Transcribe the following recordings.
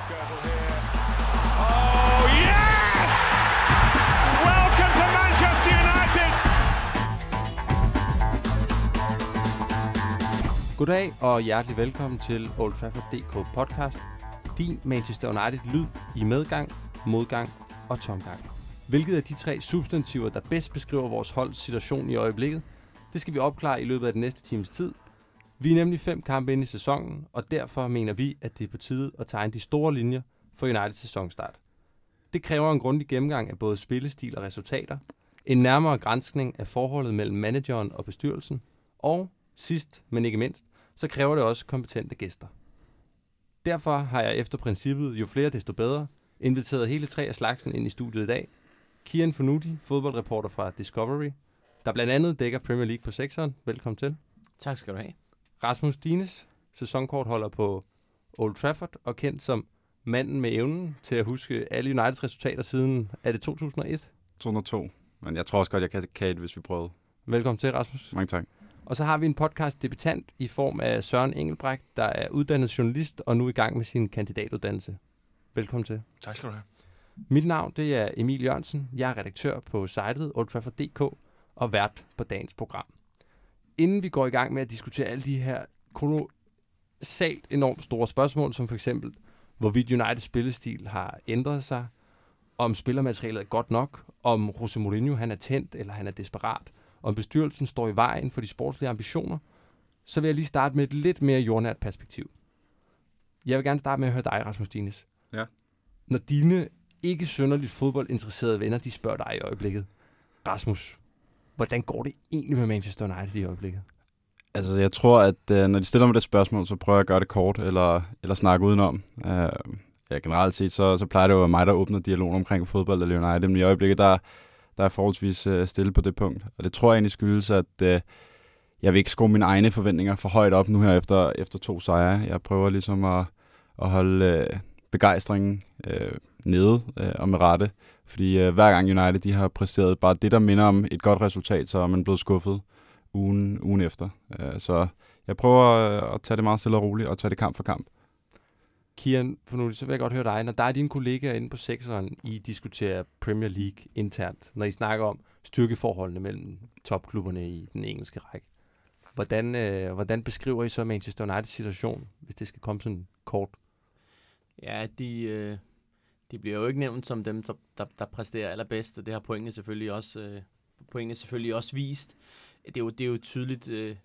Skirtle here. Oh, yes! Welcome to Manchester United! Goddag og hjertelig velkommen til Old Trafford DK podcast. Din Manchester United lyd i medgang, modgang og tomgang. Hvilket af de tre substantiver, der bedst beskriver vores holds situation i øjeblikket, det skal vi opklare i løbet af den næste times tid. Vi er nemlig fem kampe inde i sæsonen, og derfor mener vi, at det er på tide at tegne de store linjer for Uniteds sæsonstart. Det kræver en grundig gennemgang af både spillestil og resultater, en nærmere granskning af forholdet mellem manageren og bestyrelsen, og sidst, men ikke mindst, så kræver det også kompetente gæster. Derfor har jeg efter princippet jo flere desto bedre inviteret hele tre af slagsen ind i studiet i dag. Kian Fornuti, fodboldreporter fra Discovery, der blandt andet dækker Premier League på sekseren. Velkommen til. Tak skal du have. Rasmus Dines, sæsonkortholder på Old Trafford og kendt som manden med evnen til at huske alle Uniteds resultater siden, er det 2001? 202. Men jeg tror også godt, jeg kan kan et, hvis vi prøvede. Velkommen til, Rasmus. Mange tak. Og så har vi en podcast debutant i form af Søren Engelbrecht, der er uddannet journalist og nu i gang med sin kandidatuddannelse. Velkommen til. Tak skal du have. Mit navn det er Emil Jørgensen. Jeg er redaktør på sitet oldtrafford.dk og vært på dagens program. Inden vi går i gang med at diskutere alle de her kolossalt enormt store spørgsmål, som for eksempel, hvorvidt Uniteds spillestil har ændret sig, om spillermaterialet er godt nok, om Jose Mourinho han er tændt eller han er desperat, om bestyrelsen står i vejen for de sportslige ambitioner, så vil jeg lige starte med et lidt mere jordnært perspektiv. Jeg vil gerne starte med at høre dig, Rasmus Dines. Ja. Når dine ikke synderligt fodboldinteresserede venner, de spørger dig i øjeblikket, Rasmus, hvordan går det egentlig med Manchester United i øjeblikket? Altså, jeg tror, at øh, når de stiller mig det spørgsmål, så prøver jeg at gøre det kort, eller, eller snakke udenom. Øh, ja, generelt set, så, så plejer det jo at være mig, der åbner dialogen omkring fodbold eller United, men i øjeblikket, der, der er forholdsvis øh, stille på det punkt. Og det tror jeg egentlig skyldes, at øh, jeg vil ikke skrue mine egne forventninger for højt op nu her efter, efter to sejre. Jeg prøver ligesom at, at holde øh, begejstringen øh, nede øh, og med rette. Fordi øh, hver gang United de har præsteret bare det, der minder om et godt resultat, så er man blevet skuffet ugen, ugen efter. Øh, så jeg prøver øh, at tage det meget stille og roligt og tage det kamp for kamp. Kian, for nu så vil jeg godt høre dig. Når der er dine kollegaer inde på sekseren, I diskuterer Premier League internt, når I snakker om styrkeforholdene mellem topklubberne i den engelske række. Hvordan, øh, hvordan beskriver I så Manchester Uniteds situation, hvis det skal komme sådan kort? Ja, de, øh, de bliver jo ikke nævnt som dem, der, der, der præsterer allerbedst, og det har pointene selvfølgelig også, øh, pointene selvfølgelig også vist. Det er jo, det er jo tydeligt øh,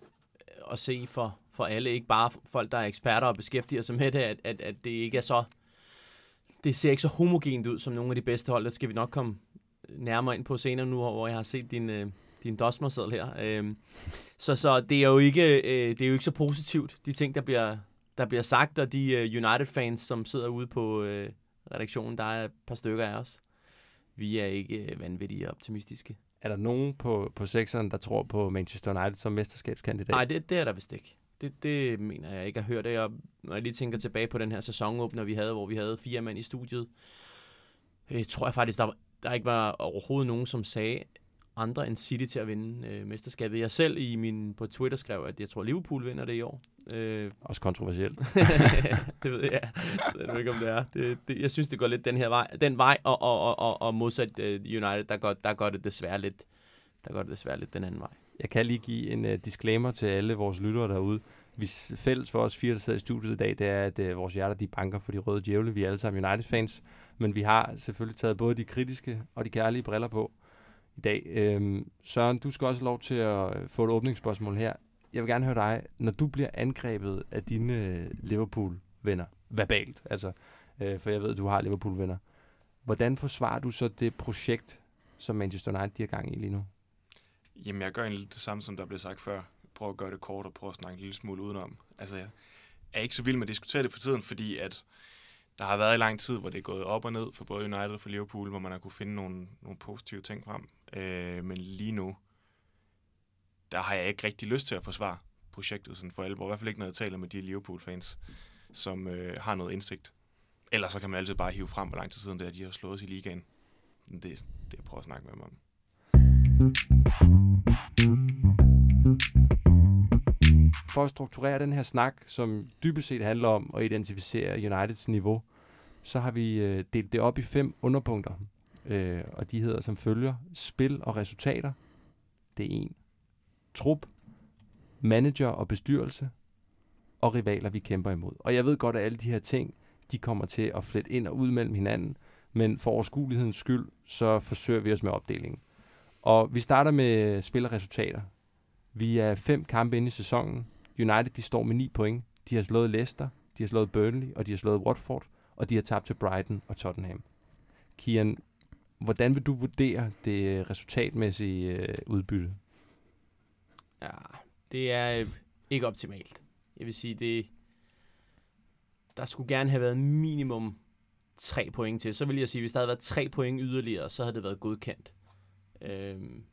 at se for, for alle, ikke bare folk, der er eksperter og beskæftiger sig med det, at, at, at det ikke er så... Det ser ikke så homogent ud som nogle af de bedste hold. Det skal vi nok komme nærmere ind på senere nu, hvor jeg har set din, øh, din dosmerseddel her. Øhm, så, så det er jo ikke øh, det er jo ikke så positivt, de ting, der bliver, der bliver sagt, og de øh, United-fans, som sidder ude på øh, redaktionen, der er et par stykker af os. Vi er ikke øh, vanvittige optimistiske. Er der nogen på, på sekseren, der tror på Manchester United som mesterskabskandidat? Nej, det, det er der vist ikke. Det, det mener jeg ikke at høre det. Og når jeg lige tænker tilbage på den her sæsonåbner, vi havde, hvor vi havde fire mand i studiet, øh, tror jeg faktisk, der, var, der ikke var overhovedet nogen, som sagde andre end City til at vinde øh, mesterskabet. Jeg selv i min, på Twitter skrev, at jeg tror, Liverpool vinder det i år. Øh, Også kontroversielt. det ved jeg. Jeg ved ikke, om det er. Det, det, jeg synes, det går lidt den her vej, den vej og, og, og, og, modsat uh, United, der går, der går det desværre lidt, der går det desværre lidt den anden vej. Jeg kan lige give en uh, disclaimer til alle vores lyttere derude. Vi fælles for os fire, der sidder i studiet i dag, det er, at uh, vores hjerter de banker for de røde djævle. Vi er alle sammen United-fans, men vi har selvfølgelig taget både de kritiske og de kærlige briller på i dag. Øhm, Søren, du skal også have lov til at få et åbningsspørgsmål her. Jeg vil gerne høre dig, når du bliver angrebet af dine øh, Liverpool-venner, verbalt, altså, øh, for jeg ved, at du har Liverpool-venner, hvordan forsvarer du så det projekt, som Manchester United de har gang i lige nu? Jamen, jeg gør egentlig lidt det samme, som der blev sagt før. Prøv at gøre det kort og prøv at snakke en lille smule udenom. Altså, jeg er ikke så vild med at diskutere det for tiden, fordi at der har været i lang tid, hvor det er gået op og ned for både United og for Liverpool, hvor man har kunne finde nogle, nogle positive ting frem. Øh, men lige nu, der har jeg ikke rigtig lyst til at forsvare projektet sådan for alvor. I hvert fald ikke, når jeg taler med de Liverpool-fans, som øh, har noget indsigt. Ellers så kan man altid bare hive frem, hvor lang tid siden det er, de har slået os i ligaen. Det det, jeg prøver at snakke med dem om. For at strukturere den her snak, som dybest set handler om at identificere Uniteds niveau, så har vi øh, delt det op i fem underpunkter. Øh, og de hedder som følger spil og resultater. Det er en. Trup, manager og bestyrelse, og rivaler, vi kæmper imod. Og jeg ved godt, at alle de her ting, de kommer til at flette ind og ud mellem hinanden, men for overskuelighedens skyld, så forsøger vi os med opdelingen. Og vi starter med spillerresultater. Vi er fem kampe inde i sæsonen. United, de står med 9 point. De har slået Leicester, de har slået Burnley, og de har slået Watford, og de har tabt til Brighton og Tottenham. Kian, hvordan vil du vurdere det resultatmæssige øh, udbytte? Ja, det er øh, ikke optimalt. Jeg vil sige, det der skulle gerne have været minimum tre point til. Så vil jeg sige, hvis der havde været tre point yderligere, så havde det været godkendt. Øhm,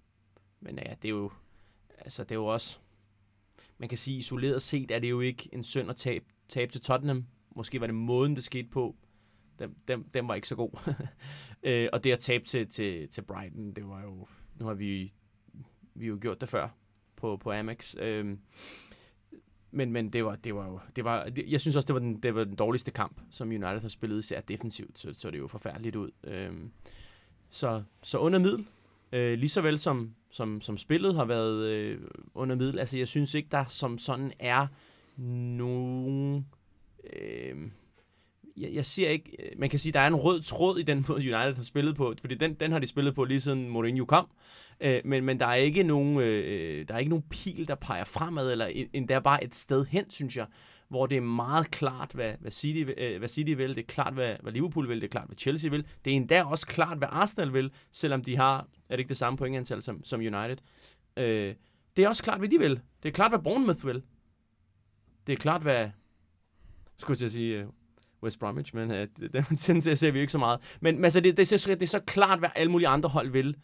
men ja, det er jo, altså det er jo også, man kan sige isoleret set, er det jo ikke en synd at tabe, tabe til Tottenham. Måske var det måden, det skete på. Den, den, den var ikke så god. øh, og det at tabe til, til, til Brighton, det var jo, nu har vi, vi jo gjort det før på, på Amex. Øhm, men, men det var, det var jo, det var, det, jeg synes også, det var, den, det var den dårligste kamp, som United har spillet, især defensivt, så, så det jo forfærdeligt ud. Øhm, så, så under middel, øh, lige så vel som, som, som spillet har været øh, under middel, altså jeg synes ikke, der som sådan er nogen... Øh, jeg, jeg ser ikke, øh, man kan sige, der er en rød tråd i den måde, United har spillet på, fordi den, den har de spillet på lige siden Mourinho kom, øh, men, men der er ikke nogen, øh, øh der er ikke nogen pil, der peger fremad, eller endda bare et sted hen, synes jeg, hvor det er meget klart, hvad, hvad, City, øh, hvad City vil, det er klart, hvad, hvad Liverpool vil, det er klart, hvad Chelsea vil, det er endda også klart, hvad Arsenal vil, selvom de har, er det ikke det samme pointantal som, som United. Øh, det er også klart, hvad de vil. Det er klart, hvad Bournemouth vil. Det er klart, hvad, skulle jeg sige, øh, West Bromwich, men øh, den tendens ser vi ikke så meget. Men, men altså, det, det, det, det er så klart, hvad alle mulige andre hold vil.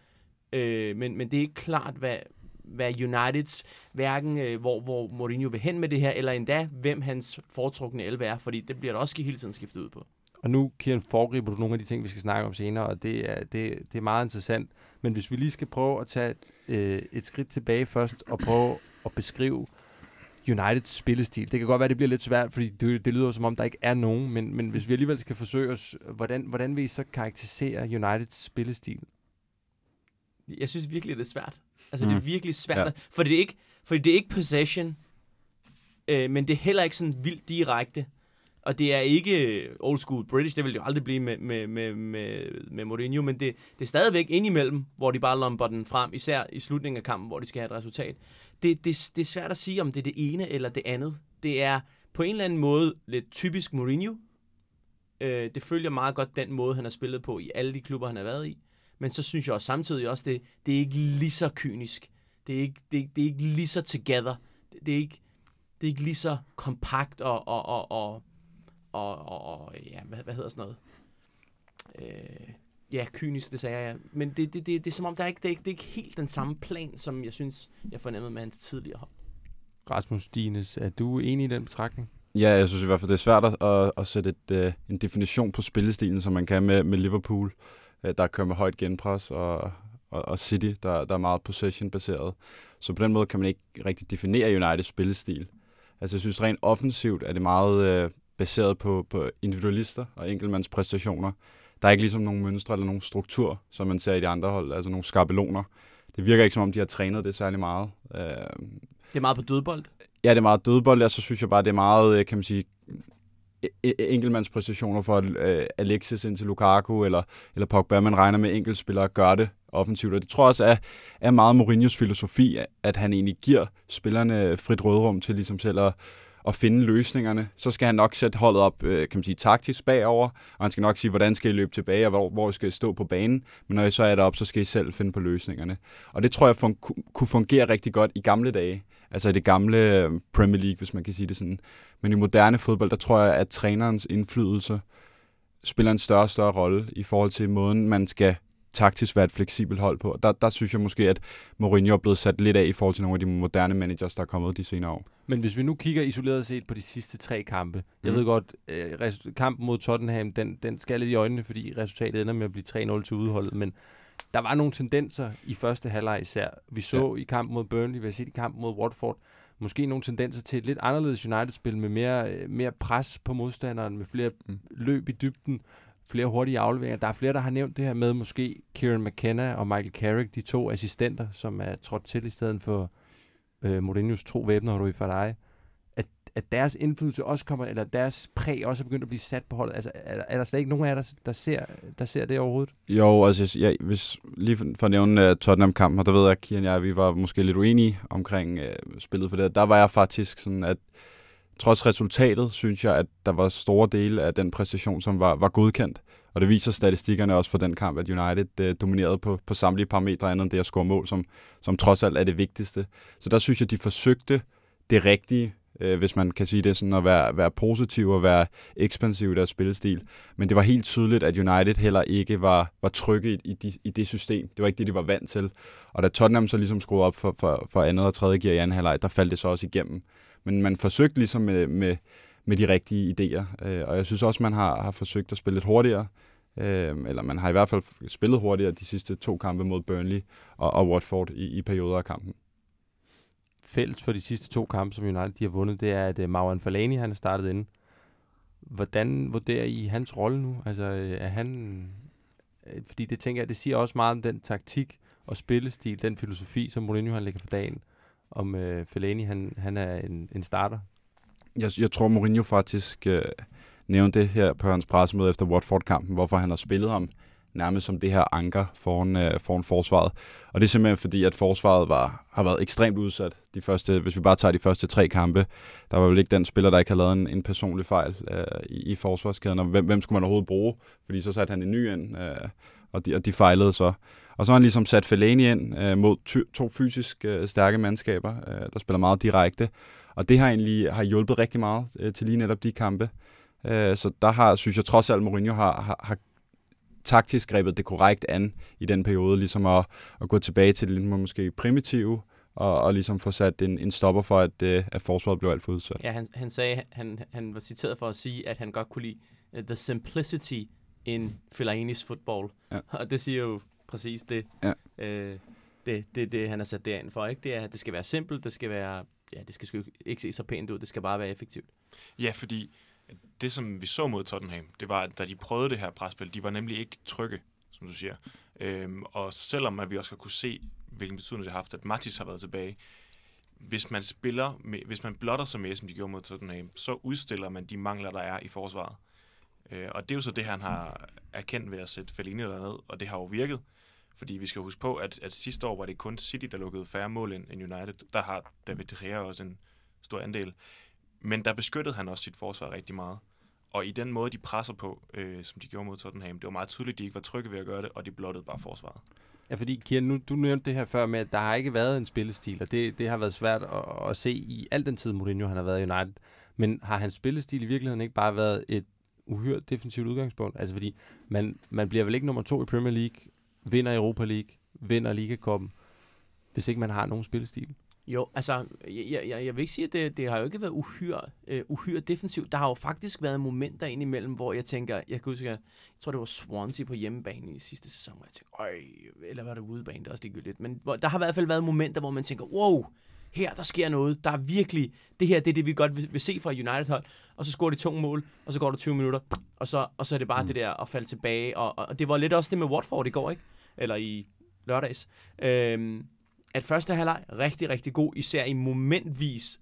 Øh, men, men det er ikke klart, hvad, hvad Uniteds, hverken øh, hvor, hvor Mourinho vil hen med det her, eller endda, hvem hans foretrukne 11 er, fordi det bliver der også hele tiden skiftet ud på. Og nu, Kieran, foregriber du nogle af de ting, vi skal snakke om senere, og det er, det, det er meget interessant. Men hvis vi lige skal prøve at tage øh, et skridt tilbage først, og prøve at beskrive Uniteds spillestil. Det kan godt være, det bliver lidt svært, fordi det, det lyder som om, der ikke er nogen, men, men hvis vi alligevel skal forsøge os, hvordan, hvordan vil I så karakterisere Uniteds spillestil? Jeg synes virkelig, det er svært. Altså, mm. det er virkelig svært, ja. for det er ikke, fordi det er ikke possession, øh, men det er heller ikke sådan vildt direkte. Og det er ikke øh, old school British, det vil det jo aldrig blive med, med, med, med, med Mourinho, men det, det er stadigvæk indimellem, hvor de bare lomper den frem, især i slutningen af kampen, hvor de skal have et resultat. Det, det, det er svært at sige, om det er det ene eller det andet. Det er på en eller anden måde lidt typisk Mourinho. Øh, det følger meget godt den måde, han har spillet på i alle de klubber, han har været i. Men så synes jeg også samtidig også, det, det er ikke lige så kynisk. Det er ikke, det, det er ikke lige så together. Det, det, er ikke, det er ikke lige så kompakt og, og, og, og og, og, og ja, hvad, hvad hedder sådan noget? Øh, ja, kynisk, det sagde jeg. Men det, det, det, det er som om, der er ikke, det, er ikke, det er ikke helt den samme plan, som jeg synes, jeg fornemmede med hans tidligere hold. Rasmus Dines, er du enig i den betragtning? Ja, jeg synes i hvert fald, det er svært at, at sætte et, uh, en definition på spillestilen, som man kan med, med Liverpool, uh, der kører med højt genpres, og, og, og City, der, der er meget possession-baseret. Så på den måde kan man ikke rigtig definere Uniteds spillestil. Altså jeg synes rent offensivt er det meget uh, baseret på, på individualister og enkeltmandspræstationer. Der er ikke ligesom nogen mønstre eller nogen struktur, som man ser i de andre hold, altså nogle skabeloner. Det virker ikke som om, de har trænet det særlig meget. Øh, det er meget på dødbold? Ja, det er meget dødbold, og så synes jeg bare, det er meget, øh, kan man sige, e-, e-, enkeltmandspræstationer for uh, Alexis ind til Lukaku, eller, eller Pogba, man regner med enkeltspillere gør det offensivt. Og det tror jeg også er, er meget Mourinhos filosofi, at han egentlig giver spillerne frit rådrum til ligesom selv at at finde løsningerne. Så skal han nok sætte holdet op, øh, kan man sige, taktisk bagover, og han skal nok sige, hvordan skal I løbe tilbage, og hvor, hvor skal I stå på banen. Men når I så er deroppe, så skal I selv finde på løsningerne. Og det tror jeg fun- kunne fungere rigtig godt i gamle dage. Altså i det gamle øh, Premier League, hvis man kan sige det sådan. Men i moderne fodbold, der tror jeg, at trænerens indflydelse spiller en større og større rolle i forhold til måden, man skal taktisk være et fleksibelt hold på. Der, der synes jeg måske, at Mourinho er blevet sat lidt af i forhold til nogle af de moderne managers, der er kommet de senere år. Men hvis vi nu kigger isoleret set på de sidste tre kampe. Mm. Jeg ved godt, øh, kampen mod Tottenham, den, den skal lidt i øjnene, fordi resultatet ender med at blive 3-0 til udholdet. Men der var nogle tendenser i første halvleg især. Vi så ja. i kampen mod Burnley, vi har set i kampen mod Watford, måske nogle tendenser til et lidt anderledes United-spil med mere, øh, mere pres på modstanderen, med flere Mm. løb i dybden, flere hurtige afleveringer. Der er flere, der har nævnt det her med måske Kieran McKenna og Michael Carrick, de to assistenter, som er trådt til i stedet for øh, Mourinho's tro væbner, Rui Farai. At, at deres indflydelse også kommer, eller deres præg også er begyndt at blive sat på holdet. Altså, er, der- er der slet ikke nogen af jer, der, der, ser, der ser det overhovedet? Jo, altså jeg, hvis, lige for, for at nævne uh, Tottenham-kampen, og der ved jeg, at Kieran og jeg, vi var måske lidt uenige omkring uh, spillet på det. Der var jeg faktisk sådan, at trods resultatet, synes jeg, at der var store dele af den præstation, som var, var godkendt. Og det viser statistikkerne også for den kamp, at United øh, dominerede på, på samtlige parametre andet end det at score mål, som, som trods alt er det vigtigste. Så der synes jeg, de forsøgte det rigtige, øh, hvis man kan sige det sådan, at være, være positiv og være ekspansiv i deres spillestil. Men det var helt tydeligt, at United heller ikke var, var trygge i, i, de, i det system. Det var ikke det, de var vant til. Og da Tottenham så ligesom skruede op for, for, for andet og tredje gear i anden halvleg, der faldt det så også igennem. Men man forsøgte ligesom med, med, med de rigtige idéer. Øh, og jeg synes også, man har, har forsøgt at spille lidt hurtigere. Øh, eller man har i hvert fald spillet hurtigere de sidste to kampe mod Burnley og, og Watford i, i perioder af kampen. Fælles for de sidste to kampe, som United de har vundet, det er, at uh, Marwan Fellaini, han er startet inde. Hvordan vurderer I hans rolle nu? Altså, øh, er han... Øh, fordi det tænker jeg, det siger også meget om den taktik og spillestil, den filosofi, som Mourinho han lægger for dagen. Om øh, Fellaini, han, han er en, en starter. Jeg, jeg tror, Mourinho faktisk øh, nævnte det her på hans pressemøde efter Watford-kampen, hvorfor han har spillet ham nærmest som det her anker foran, øh, foran forsvaret. Og det er simpelthen fordi, at forsvaret var, har været ekstremt udsat. De første, hvis vi bare tager de første tre kampe, der var vel ikke den spiller, der ikke har lavet en, en personlig fejl øh, i, i forsvarskæden. Og hvem, hvem skulle man overhovedet bruge? Fordi så satte han en ny ind, øh, og, de, og de fejlede så. Og så har han ligesom sat Fellaini ind øh, mod ty, to fysisk øh, stærke mandskaber, øh, der spiller meget direkte. Og det har egentlig har hjulpet rigtig meget øh, til lige netop de kampe. Øh, så der har, synes jeg trods alt, Mourinho har, har, har taktisk grebet det korrekt an i den periode, ligesom at, at gå tilbage til det lidt måske primitive, og, og ligesom få sat en, en stopper for, at, øh, at forsvaret blev alt for udsat. Ja, han, han sagde, han, han var citeret for at sige, at han godt kunne lide øh, the simplicity in Fellainis football. Ja. Og det siger jo præcis det. Ja. Øh, det, det, det, han har sat derind for, ikke? Det er, det skal være simpelt, det skal være, ja, det skal sgu ikke se så pænt ud, det skal bare være effektivt. Ja, fordi det, som vi så mod Tottenham, det var, at da de prøvede det her presspil, de var nemlig ikke trygge, som du siger. Øhm, og selvom at vi også har kunne se, hvilken betydning det har haft, at Matis har været tilbage, hvis man spiller, med, hvis man blotter sig med, som de gjorde mod Tottenham, så udstiller man de mangler, der er i forsvaret. Øh, og det er jo så det, han har erkendt ved at sætte Fellini derned, og det har jo virket. Fordi vi skal huske på, at, at sidste år var det kun City, der lukkede færre mål end, end United. Der har David De Gea også en stor andel. Men der beskyttede han også sit forsvar rigtig meget. Og i den måde, de presser på, øh, som de gjorde mod Tottenham, det var meget tydeligt, at de ikke var trygge ved at gøre det, og de blottede bare forsvaret. Ja, fordi Kian, nu, du nævnte det her før med, at der har ikke været en spillestil, og det, det har været svært at, at se i al den tid, Mourinho han har været i United. Men har hans spillestil i virkeligheden ikke bare været et uhyrt defensivt udgangspunkt? Altså fordi, man, man bliver vel ikke nummer to i Premier League, vinder Europa League, vinder Ligakoppen, hvis ikke man har nogen spillestil. Jo, altså, jeg, jeg, jeg vil ikke sige, at det, det har jo ikke været uhyre, øh, uhyre defensivt. Der har jo faktisk været momenter indimellem, hvor jeg tænker, jeg kan huske, jeg, jeg tror, det var Swansea på hjemmebane i sidste sæson, hvor jeg tænkte, øj, eller var det udebane, det er også ligegyldigt. Men hvor, der har i hvert fald været momenter, hvor man tænker, wow, her der sker noget, der er virkelig, det her det er det, vi godt vil, vil se fra United-hold, og så scorer de to mål, og så går der 20 minutter, og så, og så er det bare mm. det der at falde tilbage, og, og det var lidt også det med Watford i går, ikke? Eller i lørdags. Øhm, at første halvleg rigtig, rigtig god, især i momentvis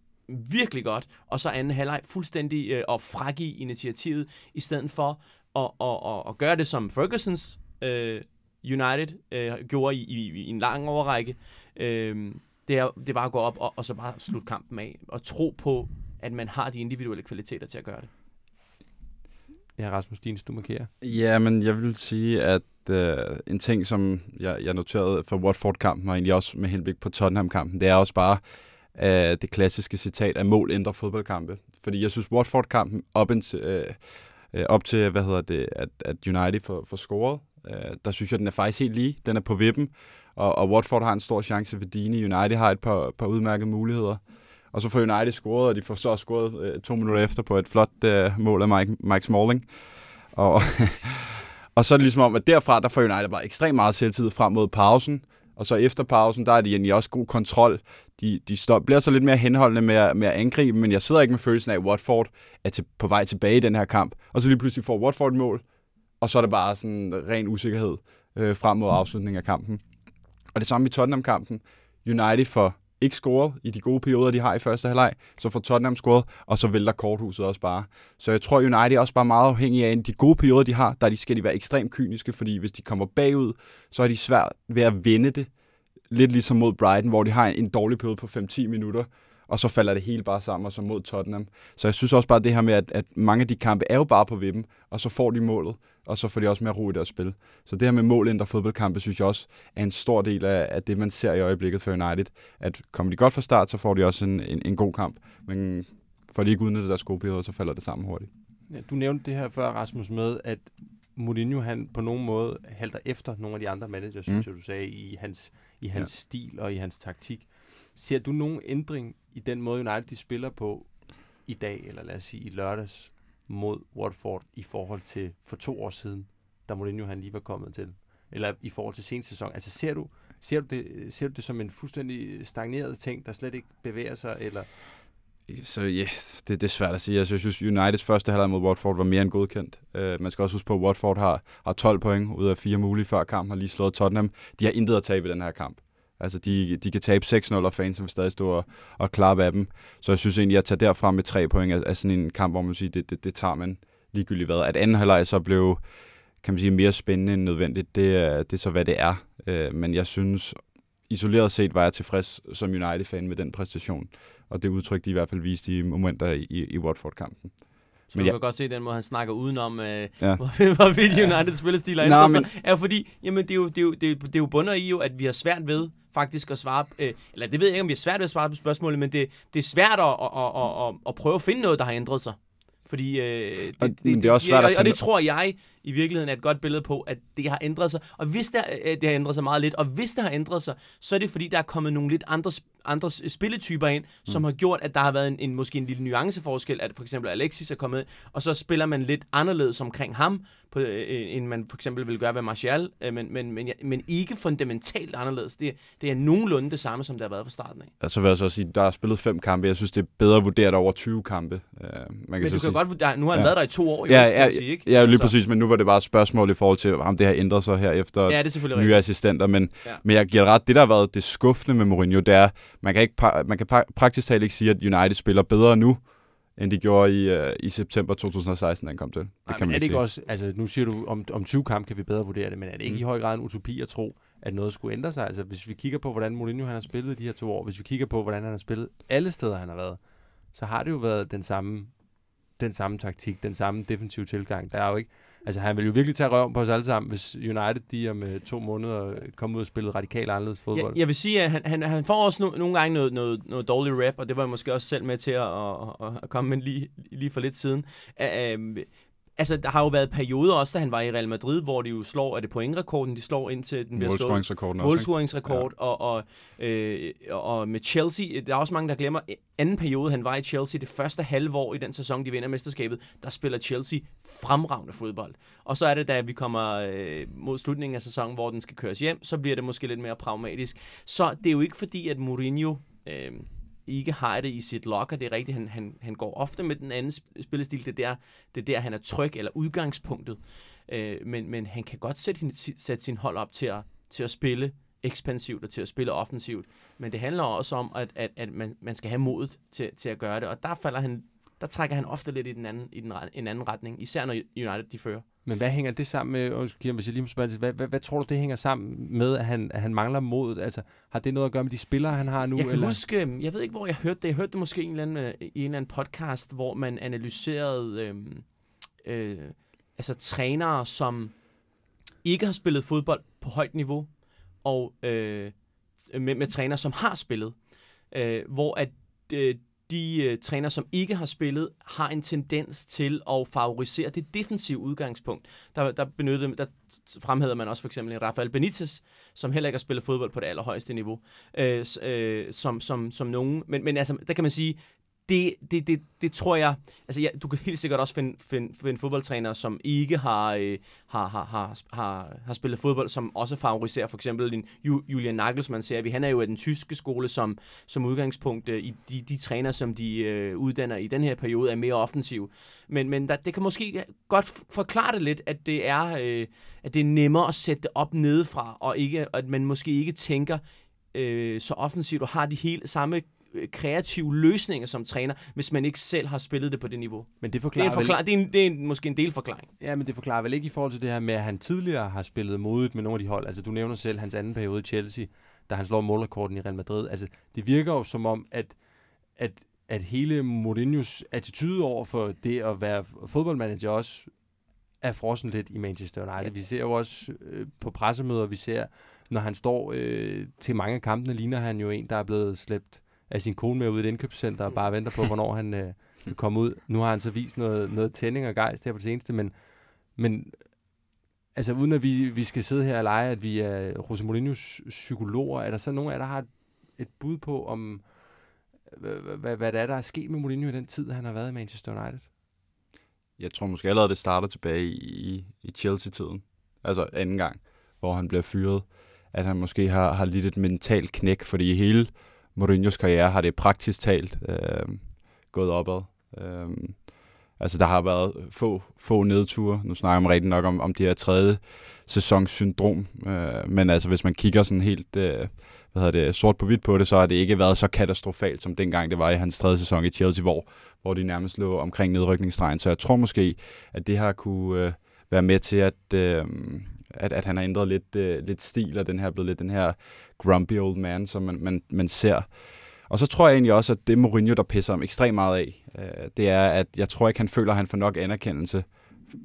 virkelig godt, og så anden halvleg fuldstændig øh, at fragive initiativet, i stedet for at, at, at, at gøre det, som Fergusons øh, United øh, gjorde i, i, i en lang overrække. Øh, det, er, det er bare at gå op og, og så bare slutte kampen af, og tro på, at man har de individuelle kvaliteter til at gøre det. Ja, Rasmus Dines, du markerer. Ja, men jeg vil sige, at øh, en ting, som jeg, jeg noterede fra Watford-kampen, og egentlig også med henblik på Tottenham-kampen, det er også bare øh, det klassiske citat, at mål ændrer fodboldkampe. Fordi jeg synes, Watford-kampen op, indtil, øh, øh, op til, hvad hedder det, at, at United får, får scoret, øh, der synes jeg, den er faktisk helt lige. Den er på vippen, og, og Watford har en stor chance ved Dini. United har et par, par udmærkede muligheder. Og så får United scoret, og de får så scoret øh, to minutter efter på et flot øh, mål af Mike, Mike Smalling. Og, og så er det ligesom om, at derfra, der får United bare ekstremt meget selvtid frem mod pausen, Og så efter pausen, der er de egentlig også god kontrol. De, de stop, bliver så lidt mere henholdende med, at- med at angribe, men jeg sidder ikke med følelsen af, at Watford er til, på vej tilbage i den her kamp. Og så lige pludselig får Watford et mål, og så er det bare sådan ren usikkerhed øh, frem mod afslutningen af kampen. Og det samme i Tottenham-kampen. United får ikke scoret i de gode perioder, de har i første halvleg. Så får Tottenham scoret, og så vælter korthuset også bare. Så jeg tror, United er også bare meget afhængig af de gode perioder, de har. Der de skal de være ekstremt kyniske, fordi hvis de kommer bagud, så er de svært ved at vende det. Lidt ligesom mod Brighton, hvor de har en, en dårlig periode på 5-10 minutter, og så falder det hele bare sammen, og så mod Tottenham. Så jeg synes også bare det her med, at, at mange af de kampe er jo bare på vippen, og så får de målet, og så får de også mere ro i deres spil. Så det her med mål fodboldkampe, synes jeg også er en stor del af, af det, man ser i øjeblikket for United. At kommer de godt fra start, så får de også en, en, en god kamp. Men får de ikke udnyttet deres gode perioder, så falder det sammen hurtigt. Ja, du nævnte det her før, Rasmus, med, at Mourinho han på nogen måde halter efter nogle af de andre managers, synes Mm. jeg, du sagde, i hans, i hans Ja. stil og i hans taktik. Ser du nogen ændring i den måde, United de spiller på i dag, eller lad os sige i lørdags, mod Watford i forhold til for to år siden, da Mourinho han lige var kommet til? Eller i forhold til seneste sæson? Altså ser du, ser, du det, ser du det som en fuldstændig stagneret ting, der slet ikke bevæger sig, eller Så ja, yes, det, det er svært at sige. Altså, jeg synes, Uniteds første halvleg mod Watford var mere end godkendt. Uh, man skal også huske på, at Watford har, har 12 point ud af fire mulige før kamp, har lige slået Tottenham. De har intet at tabe i den her kamp. Altså, de, de kan tabe 6-0, og fansen vil stadig stå og, og klappe af dem. Så jeg synes egentlig, at tage derfra med tre point er, er sådan en kamp, hvor man siger, det, det, det tager man ligegyldigt hvad. At anden halvleg så blev, kan man sige, mere spændende end nødvendigt, det, er- det er så, hvad det er. Øh, men jeg synes, isoleret set var jeg tilfreds som United-fan med den præstation. Og det udtryk, de i hvert fald viste i momenter i, i Watford-kampen. Så Men du jeg- kan godt se den måde, han snakker udenom, øh, Ja. ja. hvorvidt United spillestil er Nå, ændret men- sig. Er jo fordi, jamen det er jo, det er jo, det er, det er jo bunder i jo, at vi har svært ved faktisk at svare, øh, eller det ved jeg ikke, om vi har svært ved at svare på spørgsmålet, men det, det er svært at, at, at, at, at prøve at finde noget, der har ændret sig. Fordi øh, det, Og- men det er også svært at og, og det tror jeg i virkeligheden er et godt billede på, at det har ændret sig. Og hvis der, øh, det har ændret sig meget lidt, og hvis det har ændret sig, så er det fordi, der er kommet nogle lidt andre, andre spilletyper ind, som har gjort, at der har været en, en måske en lille nuanceforskel, at for eksempel Alexis er kommet ind, og så spiller man lidt anderledes omkring ham, på, øh, end man for eksempel vil gøre ved Martial, øh, men, men, men, ja, men ikke fundamentalt anderledes. Det, det er nogenlunde det samme, som det har været fra starten af. Og så vil jeg så sige, der er spillet fem kampe. Jeg synes, det er bedre at vurdere det over 20 kampe. Uh, man kan Men så du kan sige, godt, der, nu har han Ja. været der i to år, jo, Ja, kan ja, man sige, ikke? Ja, lige Så- præcis, men nu var det bare et spørgsmål i forhold til, om det har ændret sig her efter Ja, det er nye rigtigt. assistenter, men, Ja. men jeg giver ret. Det, der har været det skuffende med Mourinho, det er, man kan, ikke, man kan pra- praktisk talt ikke sige, at United spiller bedre nu, end de gjorde i, uh, i september 2016, da han kom til. Det Nej, kan man er det ikke ikke sige. også, altså nu siger du, om, om 20 kampe kan vi bedre vurdere det, men er det ikke Mm. i høj grad en utopi at tro, at noget skulle ændre sig? Altså hvis vi kigger på, hvordan Mourinho han har spillet de her to år, hvis vi kigger på, hvordan han har spillet alle steder, han har været, så har det jo været den samme, den samme taktik, den samme defensive tilgang. Der er jo ikke, altså han vil jo virkelig tage røven på os alle sammen, hvis United de om øh, to måneder kommer ud og spiller radikalt anderledes fodbold. Jeg, jeg vil sige, at han, han, han får også no, nogle gange noget, noget, noget dårlig rap, og det var jeg måske også selv med til at, at, at komme med lige, lige for lidt siden. Uh, altså, der har jo været perioder også, da han var i Real Madrid, hvor de jo slår, er det pointrekorden, de slår indtil den bliver slået. Målscoringsrekord, ja. og, og, øh, og med Chelsea, der er også mange, der glemmer, anden periode, han var i Chelsea, det første halve år i den sæson, de vinder mesterskabet, der spiller Chelsea fremragende fodbold. Og så er det, da vi kommer øh, mod slutningen af sæsonen, hvor den skal køres hjem, så bliver det måske lidt mere pragmatisk. Så det er jo ikke fordi, at Mourinho... Øh, ikke har det i sit locker. Det er rigtigt, han, han, han går ofte med den anden spillestil. Det er der, det er der han er tryg, eller udgangspunktet. Øh, men, men han kan godt sætte, sætte sin hold op til at, til at spille ekspansivt og til at spille offensivt. Men det handler også om, at, at, at man, man skal have modet til, til at gøre det. Og der falder han der trækker han ofte lidt i den anden, i den, en anden retning, især når United de fører. Men hvad hænger det sammen med, undskyld, hvis jeg lige må spørge, hvad, hvad, hvad tror du, det hænger sammen med, at han, at han mangler mod? Altså, har det noget at gøre med de spillere, han har nu? Jeg kan eller? huske, jeg ved ikke, hvor jeg hørte det. Jeg hørte det måske i en eller anden, øh, i en eller anden podcast, hvor man analyserede øh, øh, altså trænere, som ikke har spillet fodbold på højt niveau, og øh, med, med trænere, som har spillet. Øh, hvor at øh, de øh, træner, som ikke har spillet, har en tendens til at favorisere det defensive udgangspunkt. Der, der, benyttede, der fremhæver man også for eksempel en Rafael Benitez, som heller ikke har spillet fodbold på det allerhøjeste niveau, øh, øh, som, som, som nogen. Men, men altså, der kan man sige, det, det, det, det tror jeg... Altså, ja, du kan helt sikkert også finde, finde, finde fodboldtrænere, som ikke har, øh, har, har, har, har, har spillet fodbold, som også favoriserer for eksempel en Julian Nagelsmann, ser vi. Han er jo af den tyske skole, som, som udgangspunkt øh, i de, de træner, som de øh, uddanner i den her periode, er mere offensiv. Men, men der, det kan måske godt forklare det lidt, at det er, øh, at det er nemmere at sætte det op nedefra, og ikke, at man måske ikke tænker øh, så offensivt og har de hele samme kreative løsninger som træner, hvis man ikke selv har spillet det på det niveau. Men det Det er, forklarer, en forklar- det er, en, det er en, måske en delforklaring. vel, ja, men det forklarer vel ikke i forhold til det her med, at han tidligere har spillet modigt med nogle af de hold. Altså, du nævner selv hans anden periode i Chelsea, da han slår målrekorden i Real Madrid. Altså, det virker jo som om, at, at, at hele Mourinhos attitude over for det at være fodboldmanager også er frossen lidt i Manchester United. Vi ser jo også øh, på pressemøder, vi ser, når han står øh, til mange af kampene, ligner han jo en, der er blevet slæbt af sin kone med ud i et indkøbscenter og bare venter på, hvornår han øh, kan komme ud. Nu har han så vist noget, noget tænding og gejst her på det seneste, men, men altså uden at vi, vi skal sidde her og lege, at vi er Jose Mourinho's psykologer, er der så nogen af jer, der har et, et bud på, om hvad, hvad, hvad det er, der er sket med Mourinho i den tid, han har været i Manchester United? Jeg tror måske allerede, det starter tilbage i, i Chelsea-tiden. Altså anden gang, hvor han bliver fyret. At han måske har, har lidt et mentalt knæk, fordi hele Mourinhos karriere har det praktisk talt øh, gået opad. Øh, altså der har været få, få nedture. Nu snakker man rigtig nok om, om det her tredje sæsonssyndrom. Øh, men altså hvis man kigger sådan helt øh, hvad hedder det, sort på hvidt på det, så har det ikke været så katastrofalt, som dengang det var i hans tredje sæson i Chelsea, hvor, hvor de nærmest lå omkring nedrykningsstregen. Så jeg tror måske, at det har kunne øh, være med til, at, øh, at, at han har ændret lidt, øh, lidt stil, og den her er blevet lidt den her grumpy old man, som man, man, man ser. Og så tror jeg egentlig også, at det Mourinho, der pisser ham ekstremt meget af, øh, det er, at jeg tror ikke, han føler, at han får nok anerkendelse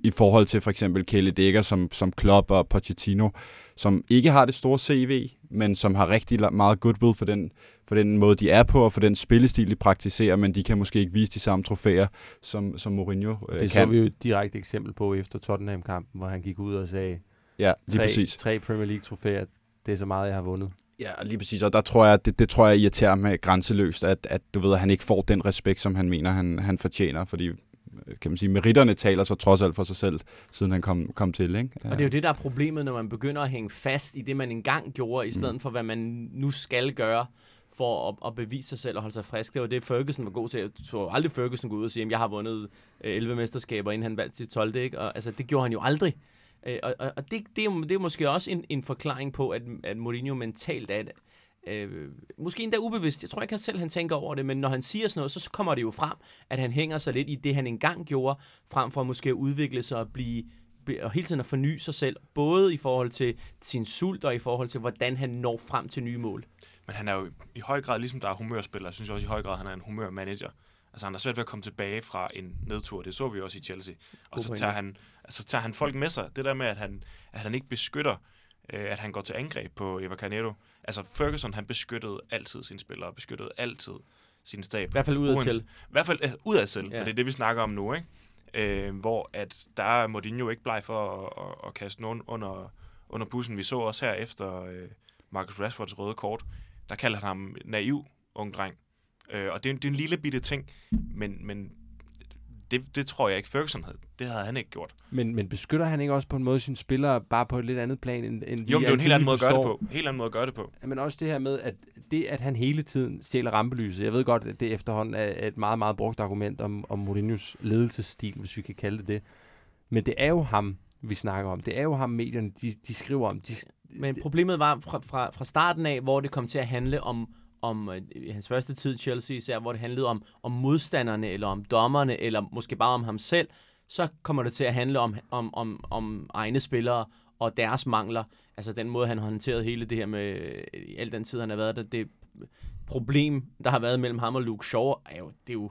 i forhold til for eksempel Kelly Dækker som, som Klopp og Pochettino, som ikke har det store CV, men som har rigtig meget goodwill for den, for den måde, de er på, og for den spillestil, de praktiserer, men de kan måske ikke vise de samme trofæer, som, som Mourinho øh, Det så kan. vi jo et direkte eksempel på efter Tottenham-kampen, hvor han gik ud og sagde, Ja, lige tre, præcis. tre Premier League-trofæer, det er så meget, jeg har vundet. Ja, lige præcis. Og der tror jeg, det, det tror jeg irriterer mig grænseløst, at, at du ved, at han ikke får den respekt, som han mener, han, han fortjener, fordi øh, kan man sige, meritterne taler så trods alt for sig selv, siden han kom, kom til, ikke? Og det er jo det, der er problemet, når man begynder at hænge fast i det, man engang gjorde, i stedet Mm. for, hvad man nu skal gøre for at, at bevise sig selv og holde sig frisk. Det var det, Ferguson var god til. Jeg tror aldrig, Ferguson gå ud og sige, at jeg har vundet øh, 11 mesterskaber, inden han valgte sit 12. Ikke? Og, altså, det gjorde han jo aldrig. Øh, og og, og det, det, er det er måske også en, en forklaring på, at, at Mourinho mentalt er, øh, måske endda ubevidst, jeg tror ikke han selv han tænker over det, men når han siger sådan noget, så kommer det jo frem, at han hænger sig lidt i det, han engang gjorde, frem for måske at udvikle sig og blive og hele tiden at forny sig selv, både i forhold til sin sult og i forhold til, hvordan han når frem til nye mål. Men han er jo i høj grad, ligesom der er humørspiller, synes jeg også i høj grad, han er en humørmanager. Altså han har svært ved at komme tilbage fra en nedtur. Det så vi også i Chelsea. Og God så tager, han, altså, tager han folk med sig. Det der med, at han, at han ikke beskytter, øh, at han går til angreb på Eva Canedo. Altså Ferguson, han beskyttede altid sine spillere, beskyttede altid sin stab. I hvert fald udad til. I hvert fald øh, udad selv, Ja. og det er det, vi snakker om nu, ikke? Øh, hvor at der er Mourinho ikke bleg for at, at, at kaste nogen under, under bussen. Vi så også her efter øh, Marcus Rashfords røde kort, der kalder han ham naiv ung dreng. Øh, og det er, en- det er en lille bitte ting, men, men det, det tror jeg ikke Ferguson havde. Det havde han ikke gjort. Men, men beskytter han ikke også på en måde sine spillere bare på et lidt andet plan, end, end Jo, men det er jo en helt anden måde at gøre det på. Helt anden måde at gøre det på. Men også det her med, at det, at han hele tiden stjæler rampelyset. Jeg ved godt, at det efterhånden er et meget, meget brugt argument om, om Mourinhos ledelsesstil, hvis vi kan kalde det det. Men det er jo ham, vi snakker om. Det er jo ham, medierne de, de skriver om. De, Men problemet var fra, fra, fra starten af, hvor det kom til at handle om, om øh, hans første tid i Chelsea især, hvor det handlede om, om modstanderne, eller om dommerne, eller måske bare om ham selv, så kommer det til at handle om, om, om, om egne spillere og deres mangler. Altså den måde, han har håndteret hele det her med, øh, i al den tid, han har været der, det problem, der har været mellem ham og Luke Shaw, er jo, det er jo,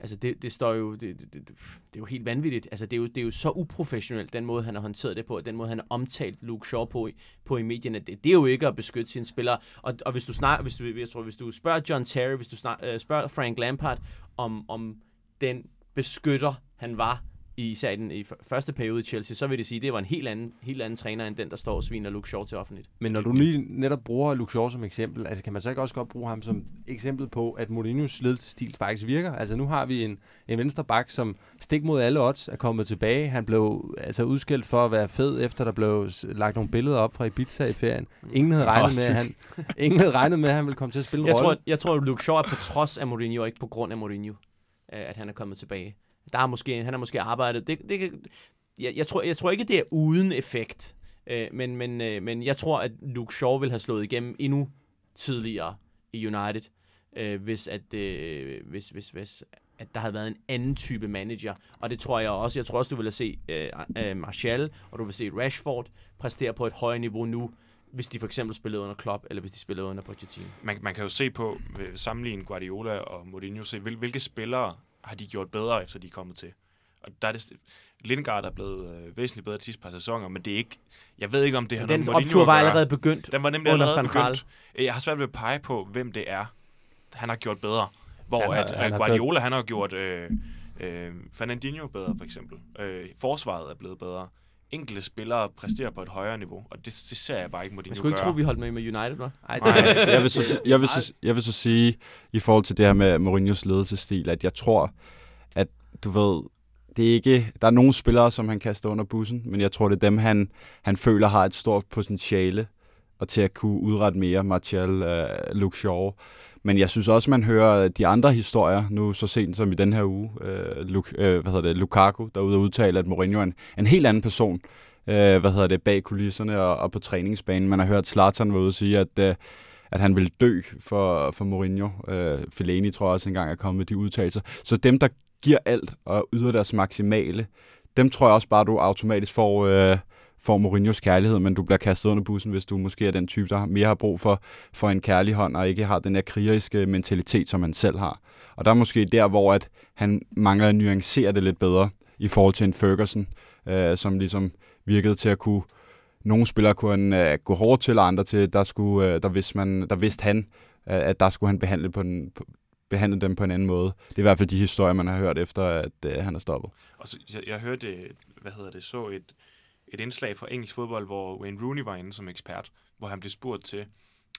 Altså, det, det står jo... Det, det, det, det er jo helt vanvittigt. Altså, det er jo, det er jo så uprofessionelt, den måde, han har håndteret det på, den måde, han har omtalt Luke Shaw på, i- på i medierne. Det, det er jo ikke at beskytte sine spillere. Og, og hvis du snakker, hvis du, jeg tror, hvis du spørger John Terry, hvis du snak, øh, spørger Frank Lampard om, om den beskytter, han var især i den i første periode i Chelsea, så vil det sige, at det var en helt anden, helt anden træner, end den, der står og sviner Luke Shaw til offentligt. Men når du lige netop bruger Luke Shaw som eksempel, altså kan man så ikke også godt bruge ham som eksempel på, at Mourinho's ledelsesstil faktisk virker? Altså nu har vi en, en venstre bak, som stik mod alle odds er kommet tilbage. Han blev altså udskilt for at være fed, efter der blev lagt nogle billeder op fra Ibiza i ferien. Ingen havde regnet med, at han, ingen havde regnet med, at han ville komme til at spille en Jeg rolle. tror, jeg tror, at Luke Shaw er på trods af Mourinho, og ikke på grund af Mourinho, øh, at han er kommet tilbage. Der er måske, han har måske arbejdet. Det, det, kan- jeg, jeg, tror, jeg tror ikke, det er uden effekt. Øh, men, men, øh, men jeg tror, at Luke Shaw vil have slået igennem endnu tidligere i United, øh, hvis, at, øh, hvis, hvis, hvis at der havde været en anden type manager. Og det tror jeg også. Jeg tror også, du vil have se øh, øh, Martial, og du vil se Rashford præstere på et højere niveau nu, hvis de for eksempel spillede under Klopp, eller hvis de spillede under Pochettino. Man, man kan jo se på, øh, sammenligne Guardiola og Mourinho, se, hvil, hvilke spillere har de gjort bedre, efter de er kommet til. Og der er det, Lindgaard er blevet øh, væsentligt bedre de sidste par sæsoner, men det er ikke, jeg ved ikke, om det har noget Den med Mourinho optur var allerede begyndt. Den var nemlig allerede begyndt. Jeg har svært ved at pege på, hvem det er, han har gjort bedre. Hvor Han at, han at har Guardiola, han har gjort øh, øh, Fernandinho bedre, for eksempel. Øh, forsvaret er blevet bedre. Enkelte spillere præsterer på et højere niveau, og det, det ser jeg bare ikke Mourinho Jeg skulle ikke gøre. tro, vi holdt med med United, hva'? Ej, det, jeg vil, så, jeg, vil så, jeg vil så sige, i forhold til det her med Mourinhos ledelsesstil, at jeg tror, at du ved, det er ikke, der er nogle spillere, som han kaster under bussen, men jeg tror, det er dem, han, han føler har et stort potentiale og til at kunne udrette mere, Martial, uh, Luke Shaw. Men jeg synes også, man hører øh, de andre historier, nu så sent som i den her uge, uh, Luke, uh, hvad hedder det, Lukaku, der er ude og udtale, at Mourinho er en, en helt anden person, uh, hvad hedder det, bag kulisserne og, og på træningsbanen. Man har hørt Zlatan var ude og sige, at uh, at han vil dø for, for Mourinho. Øh, Fellaini tror jeg også engang er kommet med de udtalelser. Så dem, der giver alt og yder deres maksimale, dem tror jeg også bare, du automatisk får, øh, får Mourinhos kærlighed, men du bliver kastet under bussen, hvis du måske er den type, der mere har brug for, for en kærlig hånd, og ikke har den her krigeriske mentalitet, som han selv har. Og der er måske der, hvor at han mangler at nuancere det lidt bedre, i forhold til en Ferguson, øh, som ligesom virkede til at kunne nogle spillere kunne øh, gå hårdt til, og andre til, der, skulle, øh, der, vidste man, der vidste han, øh, at der skulle han behandle, på den, på, behandle dem på en anden måde. Det er i hvert fald de historier, man har hørt efter, at øh, han er stoppet. Og så, jeg, jeg hørte, hvad hedder det, så et, et indslag fra engelsk fodbold, hvor Wayne Rooney var inde som ekspert, hvor han blev spurgt til,